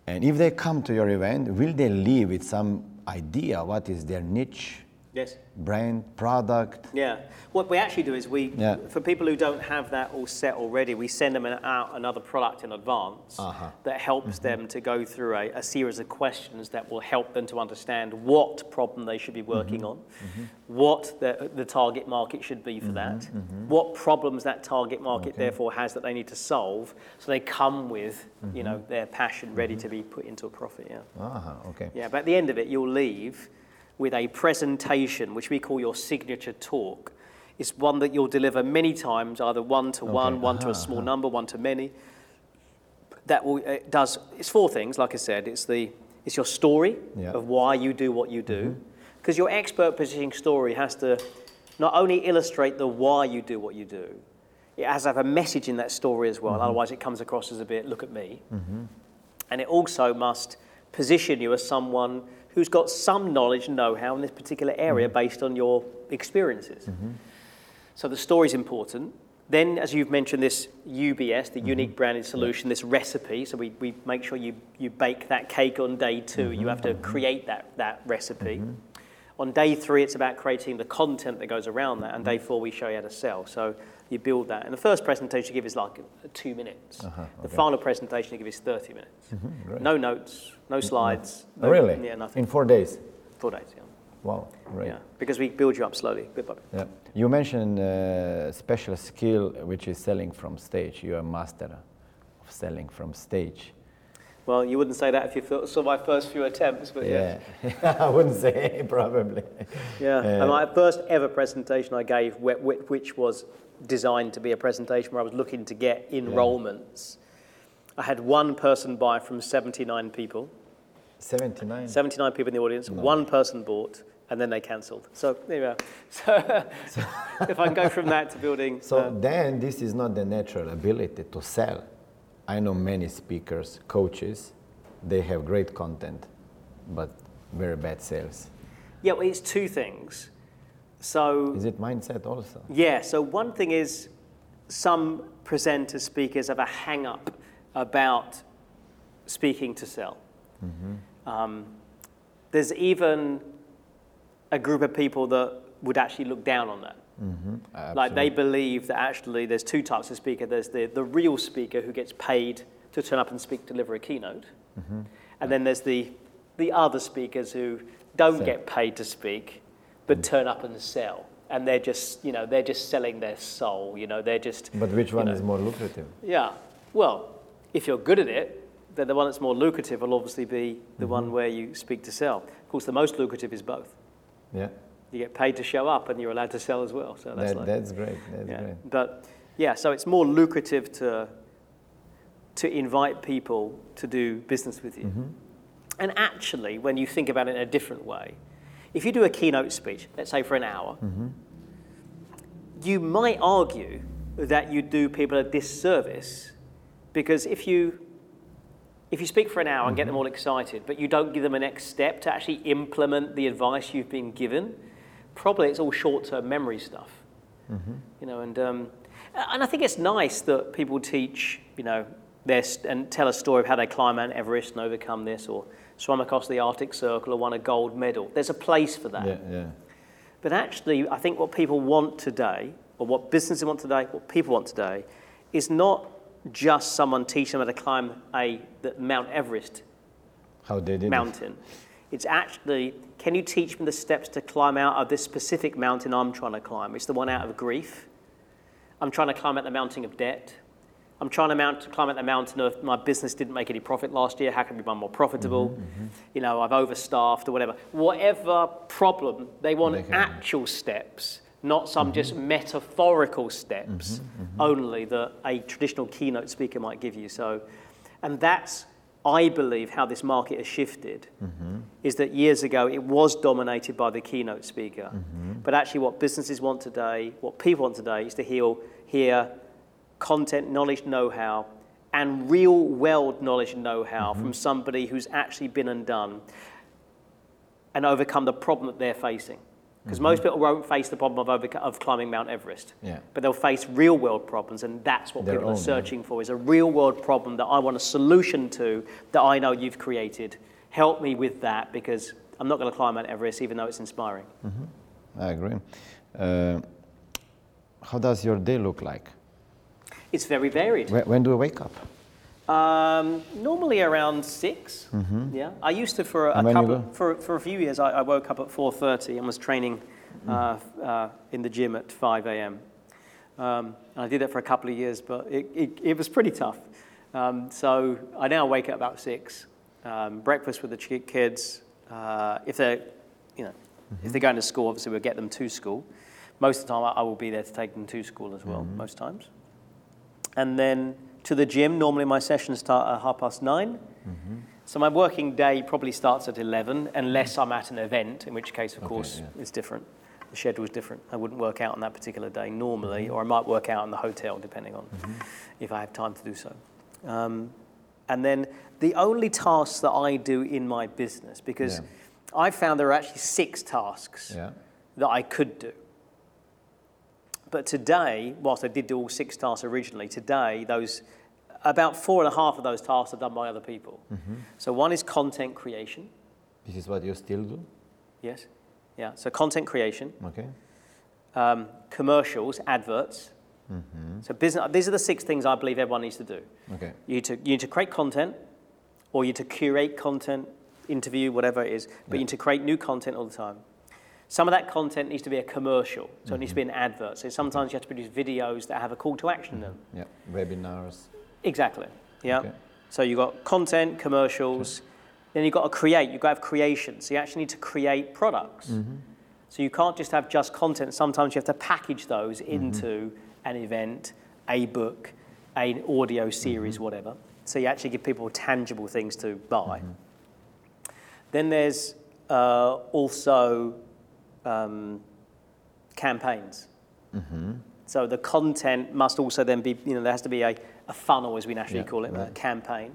And if they come to your event, will they leave with some idea what is their niche, Yes. brand, product? Yeah. What we actually do is we, Yeah. for people who don't have that all set already, we send them an, out another product in advance Uh-huh. that helps mm-hmm. them to go through a, a series of questions that will help them to understand what problem they should be mm-hmm. working on, mm-hmm. what the, the target market should be for that, what problems that target market therefore has that they need to solve, so they come with, you know, their passion ready to be put into a profit. Yeah. Uh-huh, okay. Yeah, but at the end of it, you'll leave with a presentation, which we call your signature talk. It's one that you'll deliver many times, either one to one, one to a uh-huh, small uh-huh. number, one to many. That will, it does, it's four things, like I said. It's, the, it's your story Yeah. of why you do what you do. Mm-hmm. Because your expert positioning story has to not only illustrate the why you do what you do, it has to have a message in that story as well. Mm-hmm. Otherwise, it comes across as a bit, look at me. Mm-hmm. And it also must position you as someone who's got some knowledge and know how in this particular area mm-hmm. based on your experiences. Mm-hmm. So the story's important. Then, as you've mentioned, this UBS, the mm-hmm. unique branded solution, this recipe. So we, we make sure you, you bake that cake on day 2 You have to create that, that recipe. On day three, it's about creating the content that goes around that. And day four, we show you how to sell. So you build that. And the first presentation you give is like two minutes. The final presentation you give is 30 minutes. No notes, no slides. no- really? Yeah, nothing. In four days? Four days, yeah. Wow, great. yeah. Because we build you up slowly, bit by bit. Yeah. You mentioned uh, special skill, which is selling from stage. You're a master of selling from stage. Well, you wouldn't say that if you saw my first few attempts, but yeah. Yeah, I wouldn't say probably. Yeah, Uh, and my first ever presentation I gave, wh- wh- which was designed to be a presentation where I was looking to get enrollments. I had one person buy from 79 people, 79. 79 people in the audience, one person bought, and then they cancelled. So there you go. So, if I can go from that to building. So uh, then this is not the natural ability to sell. I know many speakers, coaches, they have great content, but very bad sales. yeah, well, it's two things. So Is it mindset also? Yeah, so one thing is some presenters, speakers have a hang up about speaking to sell. Mm-hmm. Um, there's even a group of people that would actually look down on that. Mm-hmm. Like they believe that actually there's two types of speaker. There's the, the real speaker who gets paid to turn up and speak, deliver a keynote. Mm-hmm. And then there's the, the other speakers who don't Sell. get paid to speak, but turn up and sell. And they're just, you know, they're just selling their soul. You know, they're just. But which you one know. is more lucrative? Yeah. Well, if you're good at it, then the one that's more lucrative will obviously be the Mm-hmm. one where you speak to sell. Of course, the most lucrative is both. Yeah, You get paid to show up, and you're allowed to sell as well. So that's that, like, that's great. That's yeah. great. But yeah, so it's more lucrative to to invite people to do business with you. Mm-hmm. And actually, when you think about it in a different way, if you do a keynote speech, let's say for an hour, Mm-hmm. you might argue that you do people a disservice because if you if you speak for an hour and get them all excited, but you don't give them a next step to actually implement the advice you've been given, probably it's all short-term memory stuff. You know, and um, and I think it's nice that people teach, you know, their and tell a story of how they climb Mount Everest and overcome this, or swam across the Arctic Circle or won a gold medal. There's a place for that. Yeah, yeah. But actually, I think what people want today, or what businesses want today, what people want today, is not just someone teaching them how to climb a the Mount Everest How they did it. mountain. It's actually, can you teach me the steps to climb out of this specific mountain I'm trying to climb? It's the one out of grief. I'm trying to climb out the mountain of debt. I'm trying to mount, climb out the mountain of my business didn't make any profit last year. How can we become more profitable? Mm-hmm, mm-hmm. You know, I've overstaffed or whatever. Whatever problem, they want They actual steps, not some mm-hmm. just metaphorical steps only that a traditional keynote speaker might give you. So, and that's I believe how this market has shifted is that years ago it was dominated by the keynote speaker. But actually, what businesses want today, what people want today, is to hear, hear content, knowledge, know how, and real world knowledge and know how mm-hmm. from somebody who's actually been and done and overcome the problem that they're facing. Because most mm-hmm. people won't face the problem of, overco- of climbing Mount Everest, Yeah. but they'll face real world problems, and that's what Their people own, are yeah. searching for is a real world problem that I want a solution to that I know you've created. Help me with that because I'm not going to climb Mount Everest, even though it's inspiring. Mm-hmm. I agree. Uh, how does your day look like? It's very varied. When, when do you wake up? Um, normally around 6 Yeah, I used to for a, Mm-hmm. You couple for, for a few years. I, I woke up at four thirty and was training Mm. uh, uh, in the gym at five a.m. Um, and I did that for a couple of years, but it, it, it was pretty tough. Um, so I now wake up about six. Um, breakfast with the ch- kids. Uh, if they're, you know, Mm-hmm. if they're going to school, obviously we'll get them to school. Most of the time, I, I will be there to take them to school as well. Mm-hmm. Most times and then to the gym. Normally, my sessions start at half past 9 mm-hmm. So my working day probably starts at 11, unless I'm at an event, in which case, of course, yeah. it's different. The schedule is different. I wouldn't work out on that particular day normally, mm-hmm. or I might work out in the hotel, depending on mm-hmm. if I have time to do so. Um, and then the only tasks that I do in my business, because I found there are actually six tasks Yeah. that I could do. But today, whilst I did do all six tasks originally, today those about four and a half of those tasks are done by other people. So one is content creation. This is what you still do? Yes, yeah. So content creation, Okay. um, commercials, adverts. So business. These are the six things I believe everyone needs to do. Okay. You need to, you need to create content, or you need to curate content, interview, whatever it is, but you need to create new content all the time. Some of that content needs to be a commercial, so it needs to be an advert. So sometimes you have to produce videos that have a call to action in them. Mm-hmm. Yeah. Webinars. Exactly. Yeah. Okay. So you've got content, commercials, then you've got to create, you've got to have creation. So you actually need to create products. Mm-hmm. So you can't just have just content. Sometimes you have to package those mm-hmm. into an event, a book, an audio series, whatever. So you actually give people tangible things to buy. Then there's uh, also um, campaigns. Mm-hmm. So the content must also then be, you know, there has to be a, a funnel, as we naturally Yeah, call it, a campaign.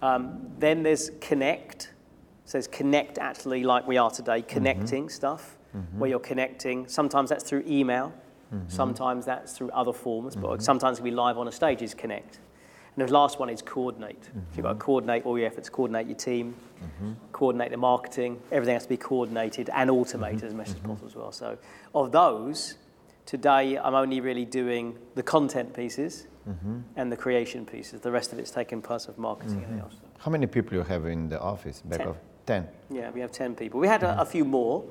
Um, then there's connect. So it's connect actually like we are today, mm-hmm. connecting stuff, mm-hmm. where you're connecting. Sometimes that's through email, sometimes that's through other forms, but sometimes we live on a stage is connect. And the last one is coordinate. You've got to coordinate all your efforts, coordinate your team, coordinate the marketing. Everything has to be coordinated and automated as much as possible as well. So of those, today I'm only really doing the content pieces and the creation pieces. The rest of it's taken place of marketing and else. Mm-hmm. How many people you have in the office? Back Ten. of ten. Yeah, we have 10 people. We had a, a few more,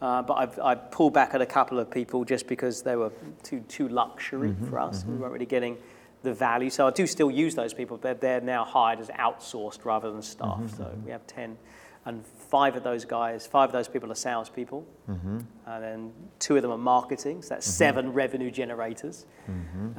uh, but I've, I pulled back at a couple of people just because they were too, too luxury mm-hmm. for us. We mm-hmm. weren't really getting the value. So I do still use those people. They're, they're now hired as outsourced rather than staff. Mm-hmm, so mm-hmm. we have 10. And five of those guys, five of those people are salespeople. Mm-hmm. And then two of them are marketing. So that's seven revenue generators.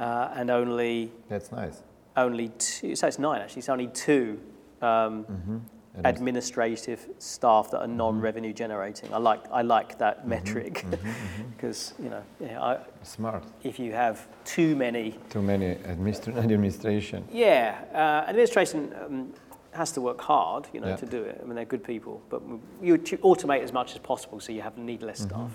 Uh, and only That's nice. only two, so it's nine actually, it's only two um, administrative staff that are mm-hmm. non-revenue generating. I like, I like that mm-hmm. metric mm-hmm. because, you know, yeah, I, Smart. if you have too many, Too many administra- administration. yeah, uh, administration um, has to work hard, you know, Yeah. to do it. I mean, they're good people, but you automate as much as possible so you have need less staff.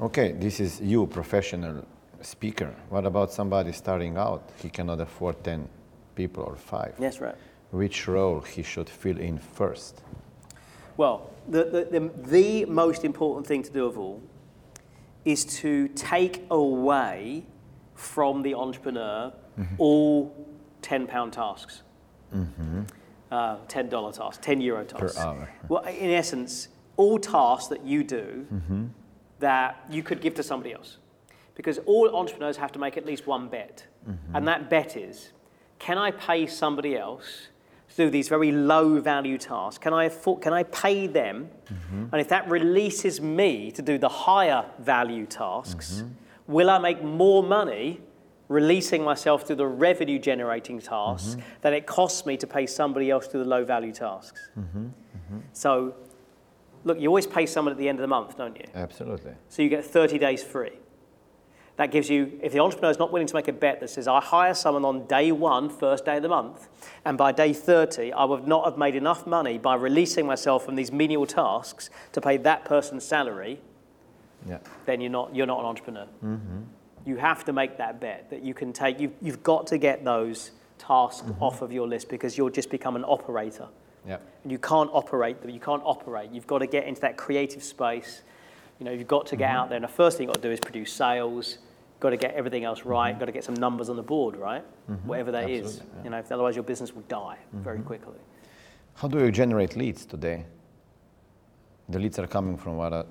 Okay, this is you, professional speaker. What about somebody starting out? He cannot afford 10 people or five. Yes, right. Which role he should fill in first? Well, the, the, the, the most important thing to do of all is to take away from the entrepreneur mm-hmm. all £10 tasks, mm-hmm. uh, $10 tasks, 10 euro tasks. hour. Well, in essence, all tasks that you do mm-hmm. that you could give to somebody else. Because all entrepreneurs have to make at least one bet. And that bet is can I pay somebody else do these very low value tasks? Can I, afford, can I pay them? And if that releases me to do the higher value tasks, will I make more money releasing myself to the revenue generating tasks Mm-hmm. than it costs me to pay somebody else to the low value tasks. Mm-hmm. So, look, you always pay someone at the end of the month, don't you? Absolutely. So you get 30 days free. That gives you, if the entrepreneur is not willing to make a bet that says, I hire someone on day one, first day of the month, and by day 30, I would not have made enough money by releasing myself from these menial tasks to pay that person's salary, Yeah. then you're not, you're not an entrepreneur. Mm-hmm. You have to make that bet that you can take, you've, you've got to get those tasks mm-hmm. off of your list because you'll just become an operator. Yeah. And you can't operate them. You can't operate. You've got to get into that creative space. You know, you've got to get mm-hmm. out there. And the first thing you've got to do is produce sales. Got to get everything else right. Got to get some numbers on the board, right? Whatever that is. Absolutely, yeah. You know, otherwise your business will die very quickly. How do you generate leads today? The leads are coming from what, uh,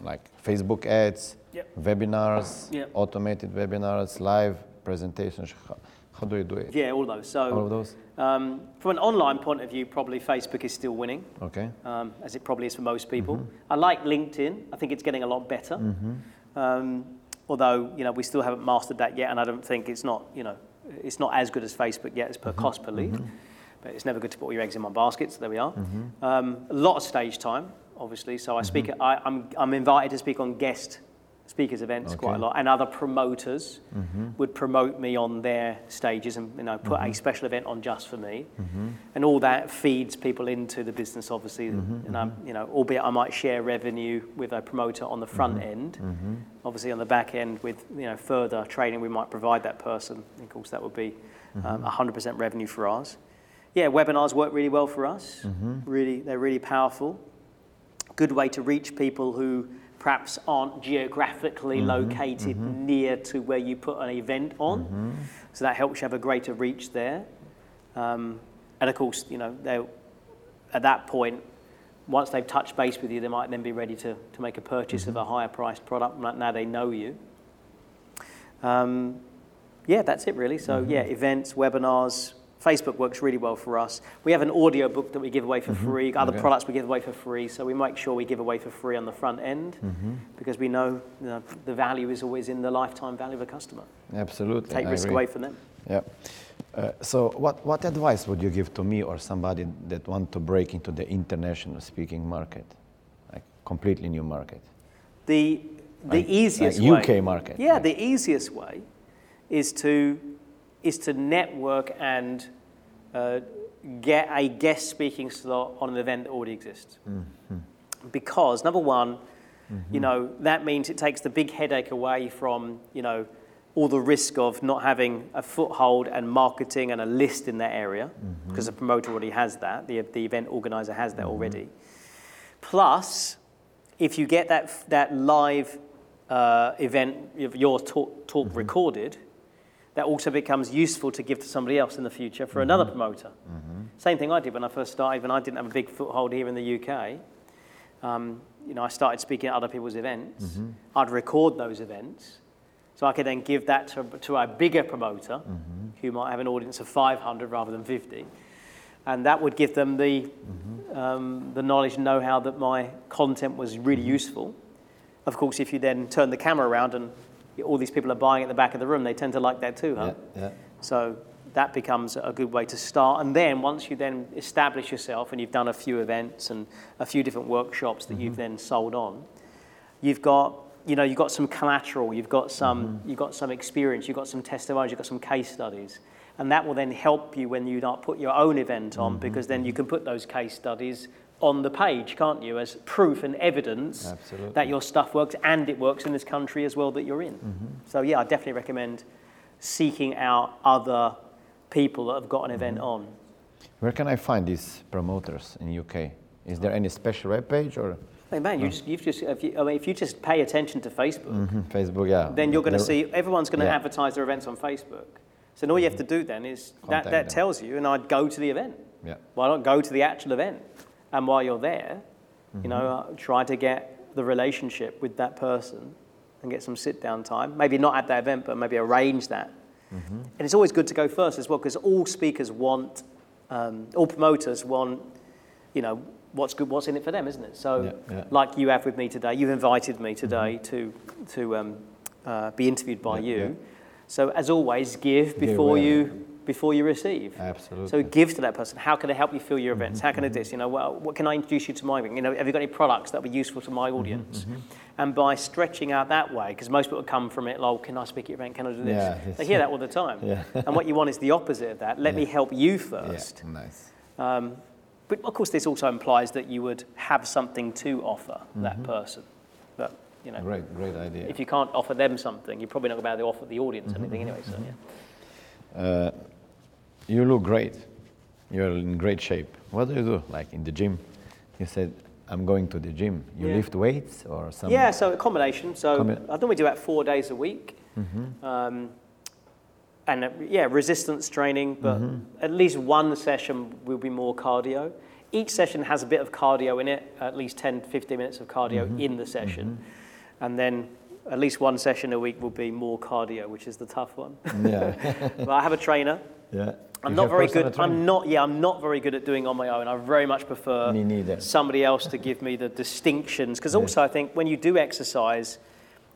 like Facebook ads, Yep. webinars, Yep. automated webinars, live presentations. How, how do you do it? Yeah, all those. So, All of those? Um, from an online point of view, probably Facebook is still winning, Okay. um, as it probably is for most people. Mm-hmm. I like LinkedIn. I think it's getting a lot better. Um, although, you know, we still haven't mastered that yet, and I don't think it's not, you know, it's not as good as Facebook yet as per Mm-hmm. cost per lead. But it's never good to put all your eggs in one basket, so there we are. Mm-hmm. Um, a lot of stage time, obviously. So I speak, I, I'm, I'm invited to speak on guest speakers events quite a lot, and other promoters mm-hmm. would promote me on their stages and you know put a mm-hmm. special event on just for me, mm-hmm. and all that feeds people into the business, obviously. And I'm, you know, albeit I might share revenue with a promoter on the front end, obviously on the back end with you know further training we might provide that person. Of course, that would be um, 100% revenue for us. Yeah, webinars work really well for us. Really, they're really powerful. Good way to reach people who perhaps aren't geographically mm-hmm, located mm-hmm. near to where you put an event on. Mm-hmm. So that helps you have a greater reach there. Um, and of course, you know, they at that point, once they've touched base with you, they might then be ready to, to make a purchase of a higher priced product. Now- Now they know you. Um, yeah, that's it really. So yeah, events, webinars. Facebook works really well for us. We have an audio book that we give away for free. Other Okay. products we give away for free. So we make sure we give away for free on the front end because we know, you know the value is always in the lifetime value of a customer. Absolutely. Take I risk agree. away from them. Yeah. Uh, so, what, what advice would you give to me or somebody that want to break into the international speaking market, like completely new market? The the Like- easiest like way, UK market, Yeah, yeah. the easiest way is to is to network and uh, get a guest speaking slot on an event that already exists. Mm-hmm. Because number one, you know that means it takes the big headache away from you know all the risk of not having a foothold and marketing and a list in that area Mm-hmm. because the promoter already has that, the, the event organizer has that already. Plus, if you get that, that live uh, event, your talk, talk recorded, that also becomes useful to give to somebody else in the future for another mm-hmm. promoter. Mm-hmm. Same thing I did when I first started, when I didn't have a big foothold here in the UK. Um, you know, I started speaking at other people's events. Mm-hmm. I'd record those events. So I could then give that to, to a bigger promoter who might have an audience of 500 rather than 50. And that would give them the, um, the knowledge and know how that my content was really useful. Of course, if you then turn the camera around and all these people are buying at the back of the room, they tend to like that too, huh? Yeah, yeah. So that becomes a good way to start. And then once you then establish yourself and you've done a few events and a few different workshops that you've mm-hmm. then sold on, you've got you know you've got some collateral, you've got some mm-hmm. you've got some experience, you've got some testimonials, you've got some case studies. And that will then help you when you put your own event on mm-hmm. because then you can put those case studies on the page, can't you, as proof and evidence Absolutely. that your stuff works and it works in this country as well that you're in. Mm-hmm. So yeah, I definitely recommend seeking out other people that have got an event mm-hmm. on. Where can I find these promoters in UK? Is there any special web page or Hey man, you just, you've just, if you, I mean, if you just pay attention to Facebook, Mhm, Facebook? Yeah. then you're going to see everyone's going to Yeah. advertise their events on Facebook. So all you have mm-hmm. to do then is that, that them. tells you, and I'd go to the event. Yeah. Why not go to the actual event? And while you're there, you know, Mm-hmm. uh, try to get the relationship with that person and get some sit down time. Maybe not at that event, but maybe arrange that. Mm-hmm. And it's always good to go first as well because all speakers want, um, all promoters want, you know, what's good, what's in it for them, isn't it? So, Yeah, yeah. like you have with me today, you've invited me today to, to um, uh, be interviewed by Yeah, you. So as always, give before well. you before you receive. Absolutely. So give to that person. How can I help you fill your mm-hmm. events? How can I do this? You know, well, what can I introduce you to my event? You know, have you got any products that would be useful to my mm-hmm, audience? Mm-hmm. And by stretching out that way, because most people come from it, like, can I speak at your event? Can I do this? Yeah, they hear that all the time. Yeah. and what you want is the opposite of that. Let me help you first. Yeah, nice. Um, but of course, this also implies that you would have something to offer that person. But you know, Great, great idea. if you can't offer them something, you're probably not going to be able to offer the audience anything anyway. So yeah. Uh, you look great. You're in great shape. What do you do? Like in the gym? You said, I'm going to the gym. You Yeah. lift weights or something? Yeah, so a combination. So Combi- I normally do about four days a week. Um, and uh, yeah, resistance training, but at least one session will be more cardio. Each session has a bit of cardio in it, at least 10, 15 minutes of cardio in the session. And then at least one session a week will be more cardio, which is the tough one. Yeah. but I have a trainer. yeah. I'm not very good. I'm not. Yeah, I'm not very good at doing on my own. I very much prefer somebody else to give me the distinctions. Because also, I think when you do exercise,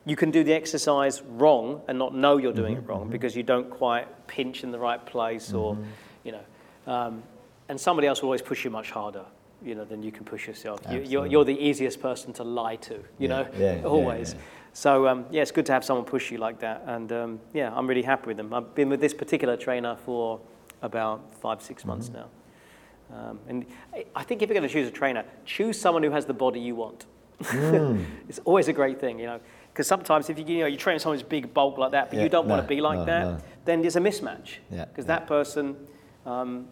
you can do the exercise wrong and not know you're doing Mm-hmm, it wrong because you don't quite pinch in the right place, or you know, um, and somebody else will always push you much harder. You know, than you can push yourself. You, you're, you're the easiest person to lie to. You Yeah, know, yeah, yeah, always. yeah. So um, yeah, it's good to have someone push you like that, and um, yeah, I'm really happy with them. I've been with this particular trainer for about five, six months Mm-hmm. now, um, and I- think if you're going to choose a trainer, choose someone who has the body you want. Mm. it's always a great thing, you know, because sometimes if you you know you train someone who's big bulk like that, but Yeah, you don't want to be like no, that, no. then there's a mismatch. Yeah, Because yeah. that person. Um,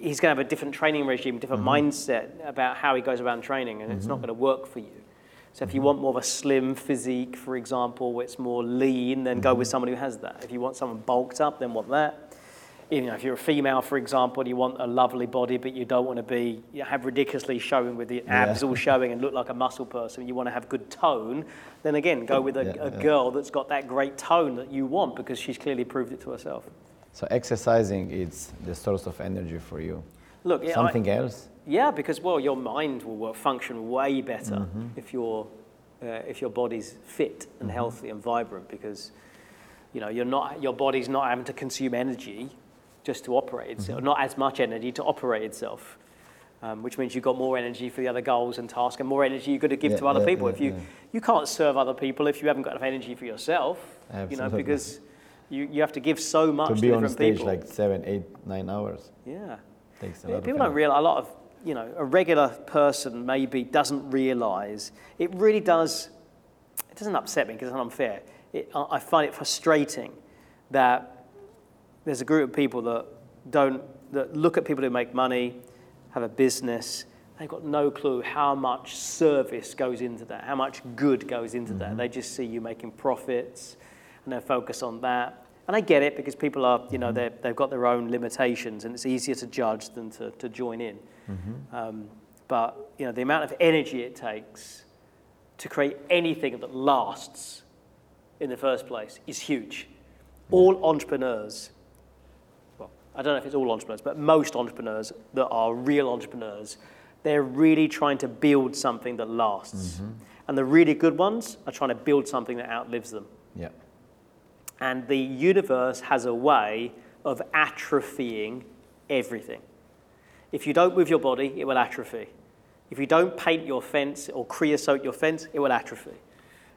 He's going to have a different training regime, different Mm-hmm. mindset about how he goes around training, and it's not going to work for you. So if Mm-hmm. you want more of a slim physique, for example, where it's more lean, then go Mm-hmm. with someone who has that. If you want someone bulked up, then want that. You know, if you're a female, for example, you want a lovely body, but you don't want to be you know, have ridiculously showing with the abs all showing and look like a muscle person. You want to have good tone. Then again, go with a, Yeah, a yeah. girl that's got that great tone that you want because she's clearly proved it to herself. So exercising is the source of energy for you. Look, yeah, I- Something else? Yeah, because well, your mind will work, function way better Mm-hmm. if your uh, if your body's fit and healthy and vibrant. Because you know you're not your body's not having to consume energy just to operate itself, Mm-hmm. not as much energy to operate itself. Um, which means you've got more energy for the other goals and tasks, and more energy you've got to give Yeah, to other yeah, people. yeah, if you you can't serve other people if you haven't got enough energy for yourself, you know, because you, you have to give so much To to, be on stage people. like seven, eight, nine hours yeah. takes a lot people don't realize a lot of you know a regular person maybe doesn't realize it really does it doesn't upset me because it's unfair it, I I find it frustrating that there's a group of people that don't that look at people who make money have a business. They've got no clue how much service goes into that how much good goes into that. Mm-hmm. They just see you making profits and they focus on that. And I get it because people are, you know, mm-hmm. they're- they've got their own limitations and it's easier to judge than to, to join in. Mm-hmm. Um, but, you know, the amount of energy it takes to create anything that lasts in the first place is huge. All entrepreneurs, I don't know if it's all entrepreneurs, but most entrepreneurs that are real entrepreneurs, they're really trying to build something that lasts. Mm-hmm. And the really good ones are trying to build something that outlives them. Yeah. And the universe has a way of atrophying everything. If you don't move your body, it will atrophy. If you don't paint your fence or creosote your fence, it will atrophy.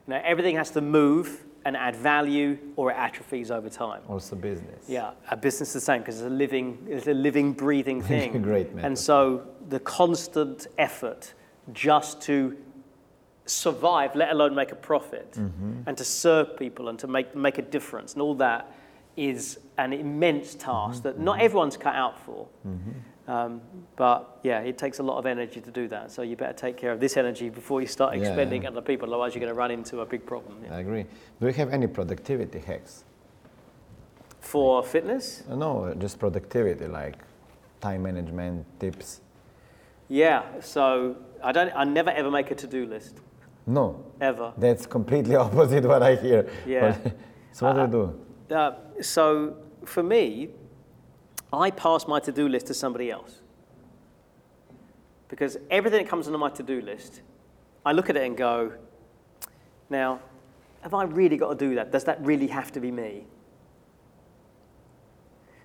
Now, everything has to move and add value or it atrophies over time. Also business. Yeah, a business is the same because it's a living, it's a living, breathing thing. Great. And so the constant effort just to survive, let alone make a profit, Mm-hmm. and to serve people and to make, make a difference, and all that is an immense task Mm-hmm. that not everyone's cut out for. Um, but yeah, it takes a lot of energy to do that. So you better take care of this energy before you start Yeah, expending yeah. other people, otherwise you're going to run into a big problem. yeah. I agree. Do you have any productivity hacks? For fitness, Uh, No, just productivity, like time management tips. yeah. So I don't. I never ever make a to-do list No, ever. that's completely opposite what I hear. Yeah. so what do Uh, you do? Uh, so for me, I pass my to-do list to somebody else because everything that comes onto my to-do list, I look at it and go, now, have I really got to do that? Does that really have to be me?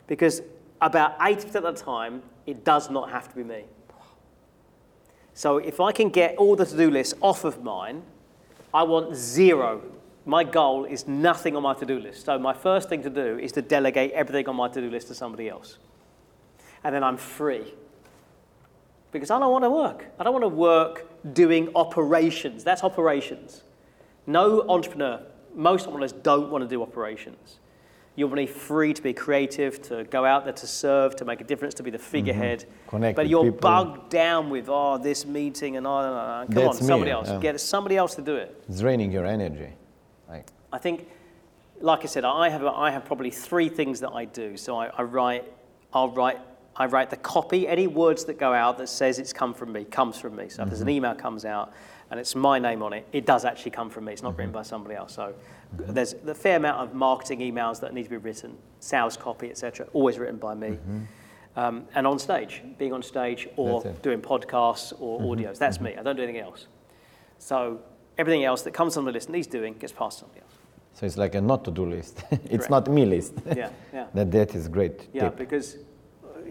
Because about 80% of the time, it does not have to be me. So if I can get all the to do lists off of mine, I want zero. My goal is nothing on my to do list. So my first thing to do is to delegate everything on my to do list to somebody else. And then I'm free. Because I don't want to work. I don't want to work doing operations. That's operations. No entrepreneur, most entrepreneurs don't want to do operations. You want to be free to be creative, to go out there to serve, to make a difference, to be the figurehead. Mm-hmm. Connect but you're people. bogged down with oh this meeting and oh, no, no, no. come That's on somebody me, else yeah. get somebody else to do it. It's draining your energy. Like, I think, like I said, I have I have probably three things that I do. So I, I write, I'll write, I write the copy. Any words that go out that says it's come from me comes from me. So if there's an mm-hmm. email comes out and it's my name on it, it does actually come from me. It's not written mm-hmm. by somebody else. So mm-hmm. there's a fair amount of marketing emails that need to be written, sales copy, etc. Always written by me. Um, and on stage, being on stage or doing podcasts or audios, that's me. I don't do anything else. So everything else that comes on the list and he's doing gets passed to somebody else. so it's like a not to do list. it's Correct. not me list. Yeah, yeah. that, that is great. Yeah, tip. because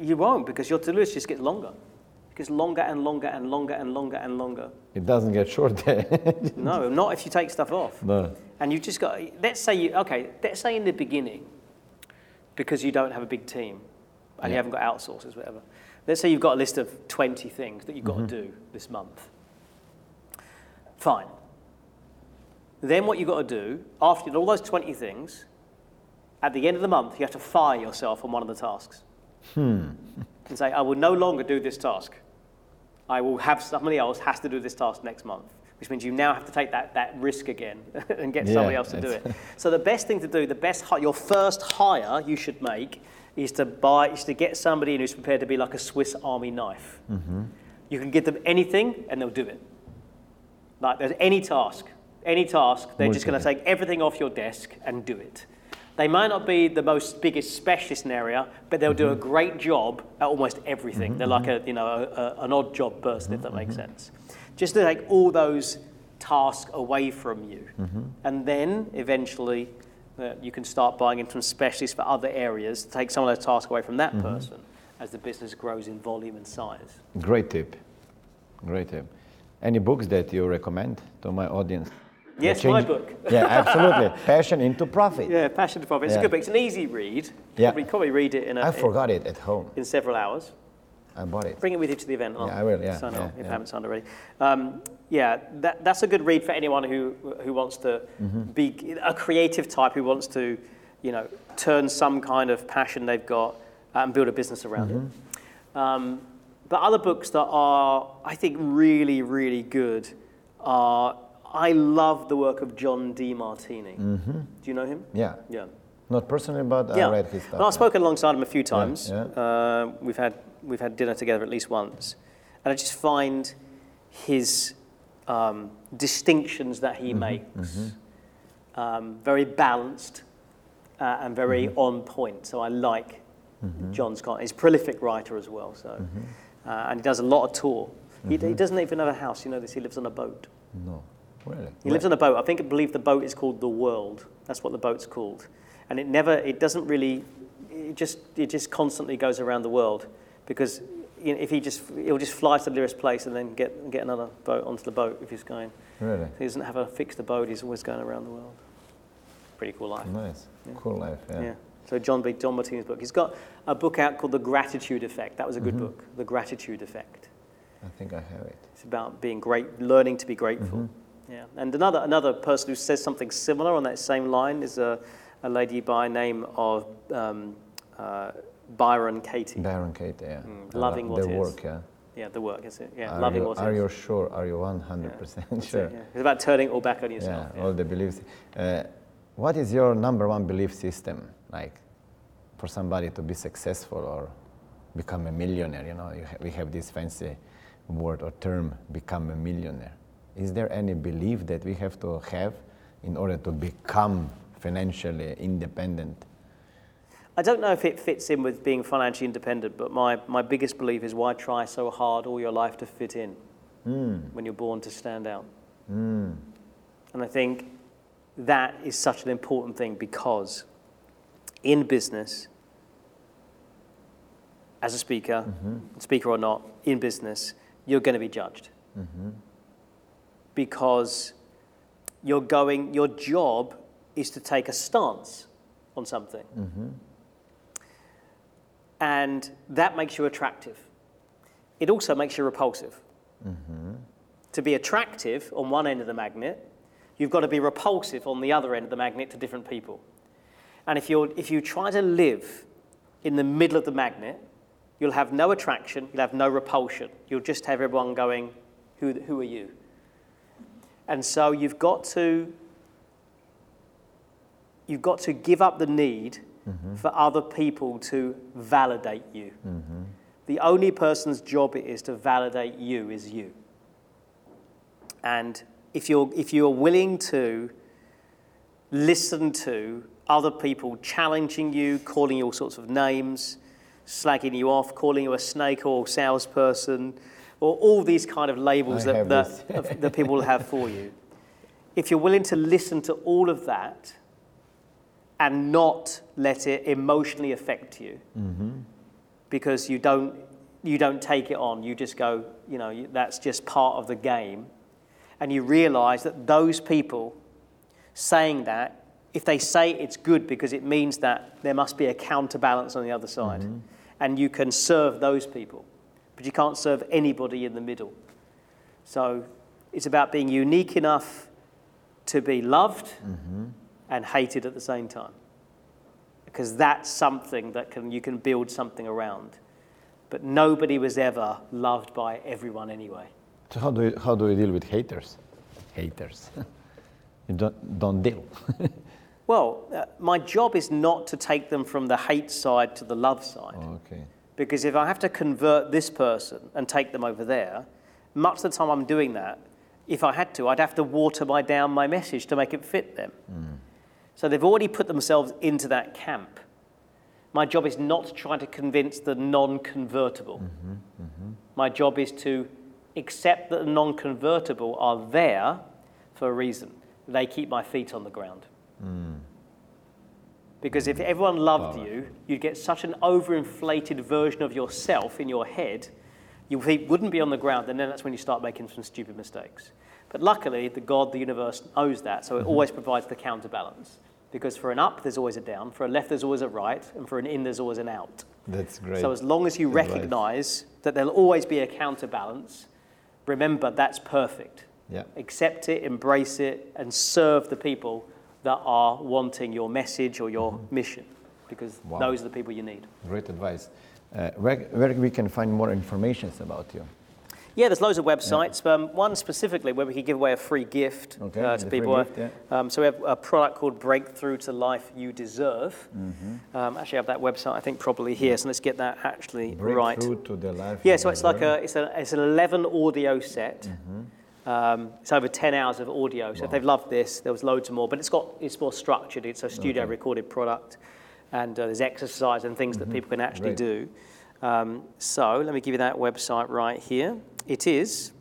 you won't, because your to-do list just gets longer. It gets longer and longer and longer and longer and longer. It doesn't get short. No, not if you take stuff off. no. And you've just got, let's say you, okay, let's say in the beginning, because you don't have a big team and you haven't got outsources, whatever. Let's say you've got a list of 20 things that you've got to mm-hmm. do this month. Fine. Then what you've got to do, after you do all those 20 things, at the end of the month, you have to fire yourself on one of the tasks. And say, I will no longer do this task. I will have somebody else has to do this task next month, which means you now have to take that, that risk again and get Yeah, somebody else to do it. So the best thing to do, the best your first hire you should make is to buy is to get somebody in who's prepared to be like a Swiss Army knife. Mm-hmm. You can give them anything and they'll do it. Like there's any task, any task, they're just going to take everything off your desk and do it. They might not be the most biggest specialist in an area, but they'll do a mm-hmm. great job at almost everything. They're mm-hmm. like a you know a, a, an odd job person, if that mm-hmm. makes sense. Just to take all those tasks away from you, and then eventually uh, you can start buying in from specialists for other areas. to Take some of those tasks away from that person as the business grows in volume and size. Great tip. Great tip. Any books that you recommend to my audience? Yes, my book. yeah, absolutely. Passion into profit. Yeah, Passion to Profit. It's Yeah. a good book. It's an easy read. Yeah. Probably, probably read it in, a, I forgot it at home. in several hours. I bought it. Bring it with you to the event. I'll Yeah, I will, yeah, Sign yeah, up if yeah. I haven't signed already. Um, yeah, that, that's a good read for anyone who, who wants to Mm-hmm. be a creative type who wants to, you know, turn some kind of passion they've got and build a business around Mm-hmm. it. Um, but other books that are, I think, really, really good are. I love the work of John Demartini. Do you know him? Mm-hmm. Yeah. Yeah. Not personally, but Yeah. I read his stuff. Well, I've spoken alongside him a few times. yeah. Uh, we've had we've had dinner together at least once, and I just find his um, distinctions that Mm-hmm, he makes um, very balanced uh, and very Mm-hmm. on point. So I like John's content. He's a prolific writer as well. So, Mm-hmm. uh, and he does a lot of tour. He, he doesn't even have a house. You know this. He lives on a boat. No. Really? He lives on a boat. I think I believe the boat is called the World. That's what the boat's called, and it never. It doesn't really. It just. It just constantly goes around the world, because you know, if he just, he'll just fly to the nearest place and then get get another boat onto the boat if he's going. Really? He doesn't have a fixed abode. He's always going around the world. Pretty cool life. Nice. Cool life. Yeah. Yeah. So John B. John Martini's book. He's got a book out called The Gratitude Effect. That was a good Mm-hmm. book. The Gratitude Effect. I think I have it. It's about being great, learning to be grateful. Mm-hmm. Yeah. And another, another person who says something similar on that same line is a, a lady by name of um, uh, Byron Katie. Baron Kate, yeah. Mm, loving love what their work, yeah. Yeah, the work, is it? Yeah, Are loving you, what Are you sure? Are you 100% That's sure? it, yeah. It's about turning all back on Yeah, yourself. yeah. all the beliefs. Uh, what is your number one belief system like for somebody to be successful or become a millionaire? You know, you ha- we have this fancy word or term, become a millionaire. Is there any belief that we have to have in order to become financially independent? I don't know if it fits in with being financially independent, but my, my biggest belief is why try so hard all your life to fit in Hmm. when you're born to stand out? Hmm. And I think that is such an important thing because in business, as a speaker, mm-hmm. speaker or not, in business, you're going to be judged. Mm-hmm. Because you're going, your job is to take a stance on something. Mm-hmm. And that makes you attractive. It also makes you repulsive. Mm-hmm. To be attractive on one end of the magnet, you've got to be repulsive on the other end of the magnet to different people. And if, you're, if you try to live in the middle of the magnet, you'll have no attraction, you'll have no repulsion. You'll just have everyone going, Who, who are you? And so you've got to you've got to give up the need mm-hmm. for other people to validate you. Mm-hmm. The only person's job it is to validate you is you. And if you're, if you're willing to listen to other people challenging you, calling you all sorts of names, slagging you off, calling you a snake or salesperson, or all these kind of labels I that, that, that people will have for you. If you're willing to listen to all of that and not let it emotionally affect you, mm-hmm. because you don't, you don't take it on, you just go, you know, that's just part of the game, and you realize that those people saying that, if they say it's good because it means that there must be a counterbalance on the other side, mm-hmm. and you can serve those people, but you can't serve anybody in the middle. So it's about being unique enough to be loved and hated at the same time. Because that's something that can, you can build something around. But nobody was ever loved by everyone anyway. So how do you, how do you deal with haters? Haters. you don't, don't deal. Well, uh, my job is not to take them from the hate side to the love side. okay. Because if I have to convert this person and take them over there, much of the time I'm doing that, if I had to, I'd have to water my down my message to make it fit them. Mm. So they've already put themselves into that camp. My job is not to try to convince the non convertible. Mm-hmm, mm-hmm. My job is to accept that the non convertible are there for a reason. They keep my feet on the ground. Mm. Because if everyone loved you, you'd get such an overinflated version of yourself in your head, you wouldn't be on the ground, and then that's when you start making some stupid mistakes. But luckily, the God, the universe, knows that, so it mm-hmm. always provides the counterbalance. Because for an up, there's always a down, for a left, there's always a right, and for an in, there's always an out. That's great. So as long as you advice. recognize that there'll always be a counterbalance, remember that's perfect. Yeah. Accept it, embrace it, and serve the people that are wanting your message or your mission, because Mm-hmm. Wow. those are the people you need. Great advice. Uh, where, where we can find more information about you? Yeah, there's loads of websites. Um, one specifically where we could give away a free gift Okay, uh, to people. gift, yeah. um, so we have a product called Breakthrough to Life You Deserve. Mm-hmm. Um, actually, I have that website I think probably here. So let's get that actually right. Breakthrough to the life. Yeah, so it's like a it's, a, it's an 11 audio set. Um, it's over 10 hours of audio. So if they've loved this, there was loads more. But it's got it's more structured. It's a studio recorded product, and uh, there's exercise and things that people can actually Great. do. Um, so let me give you that website right here. It is.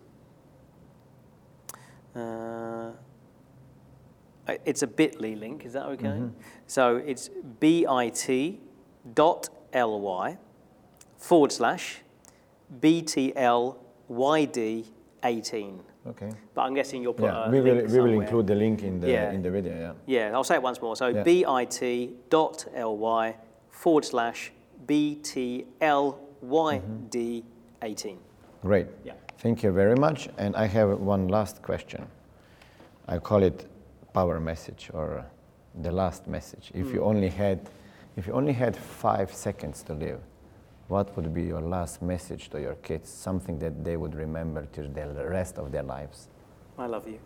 Uh, it's a Bitly link. Is that okay? So it's bit.ly forward slash BTLYD18. Okay. But I'm guessing you'll put Yeah, a we will, we will include the link in the, Yeah. in the video. Yeah. Yeah, I'll say it once more. So Yeah. bit.ly forward slash BTLYD18. Great. Yeah. Thank you very much. And I have one last question. I call it power message or the last message. If Hmm. you only had, if you only had five seconds to live, what would be your last message to your kids? Something that they would remember till the rest of their lives. I love you.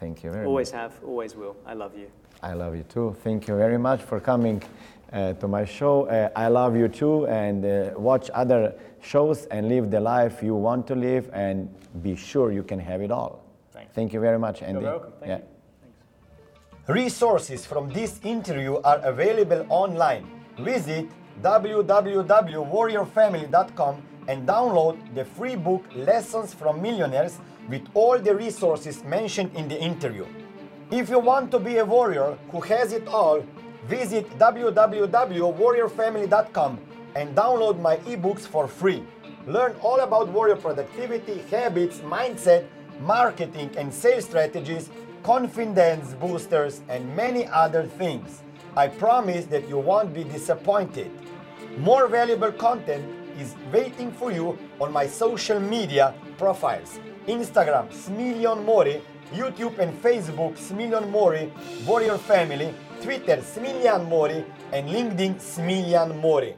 Thank you very Always much. have, always will. I love you. I love you too. Thank you very much for coming uh, to my show. Uh, I love you too, and uh, watch other shows and live the life you want to live, and be sure you can have it all. Thanks. Thank you very much, Andy. You're welcome. Thank yeah. you. Resources from this interview are available online. Visit www.warriorfamily.com and download the free book Lessons from Millionaires with all the resources mentioned in the interview. If you want to be a warrior who has it all, visit www.warriorfamily.com and download my ebooks for free. Learn all about warrior productivity, habits, mindset, marketing and sales strategies, confidence boosters, and many other things. I promise that you won't be disappointed. More valuable content is waiting for you on my social media profiles. Instagram, Smiljan Mori, YouTube and Facebook, Smiljan Mori, Warrior Family, Twitter, Smiljan Mori, and LinkedIn, Smiljan Mori.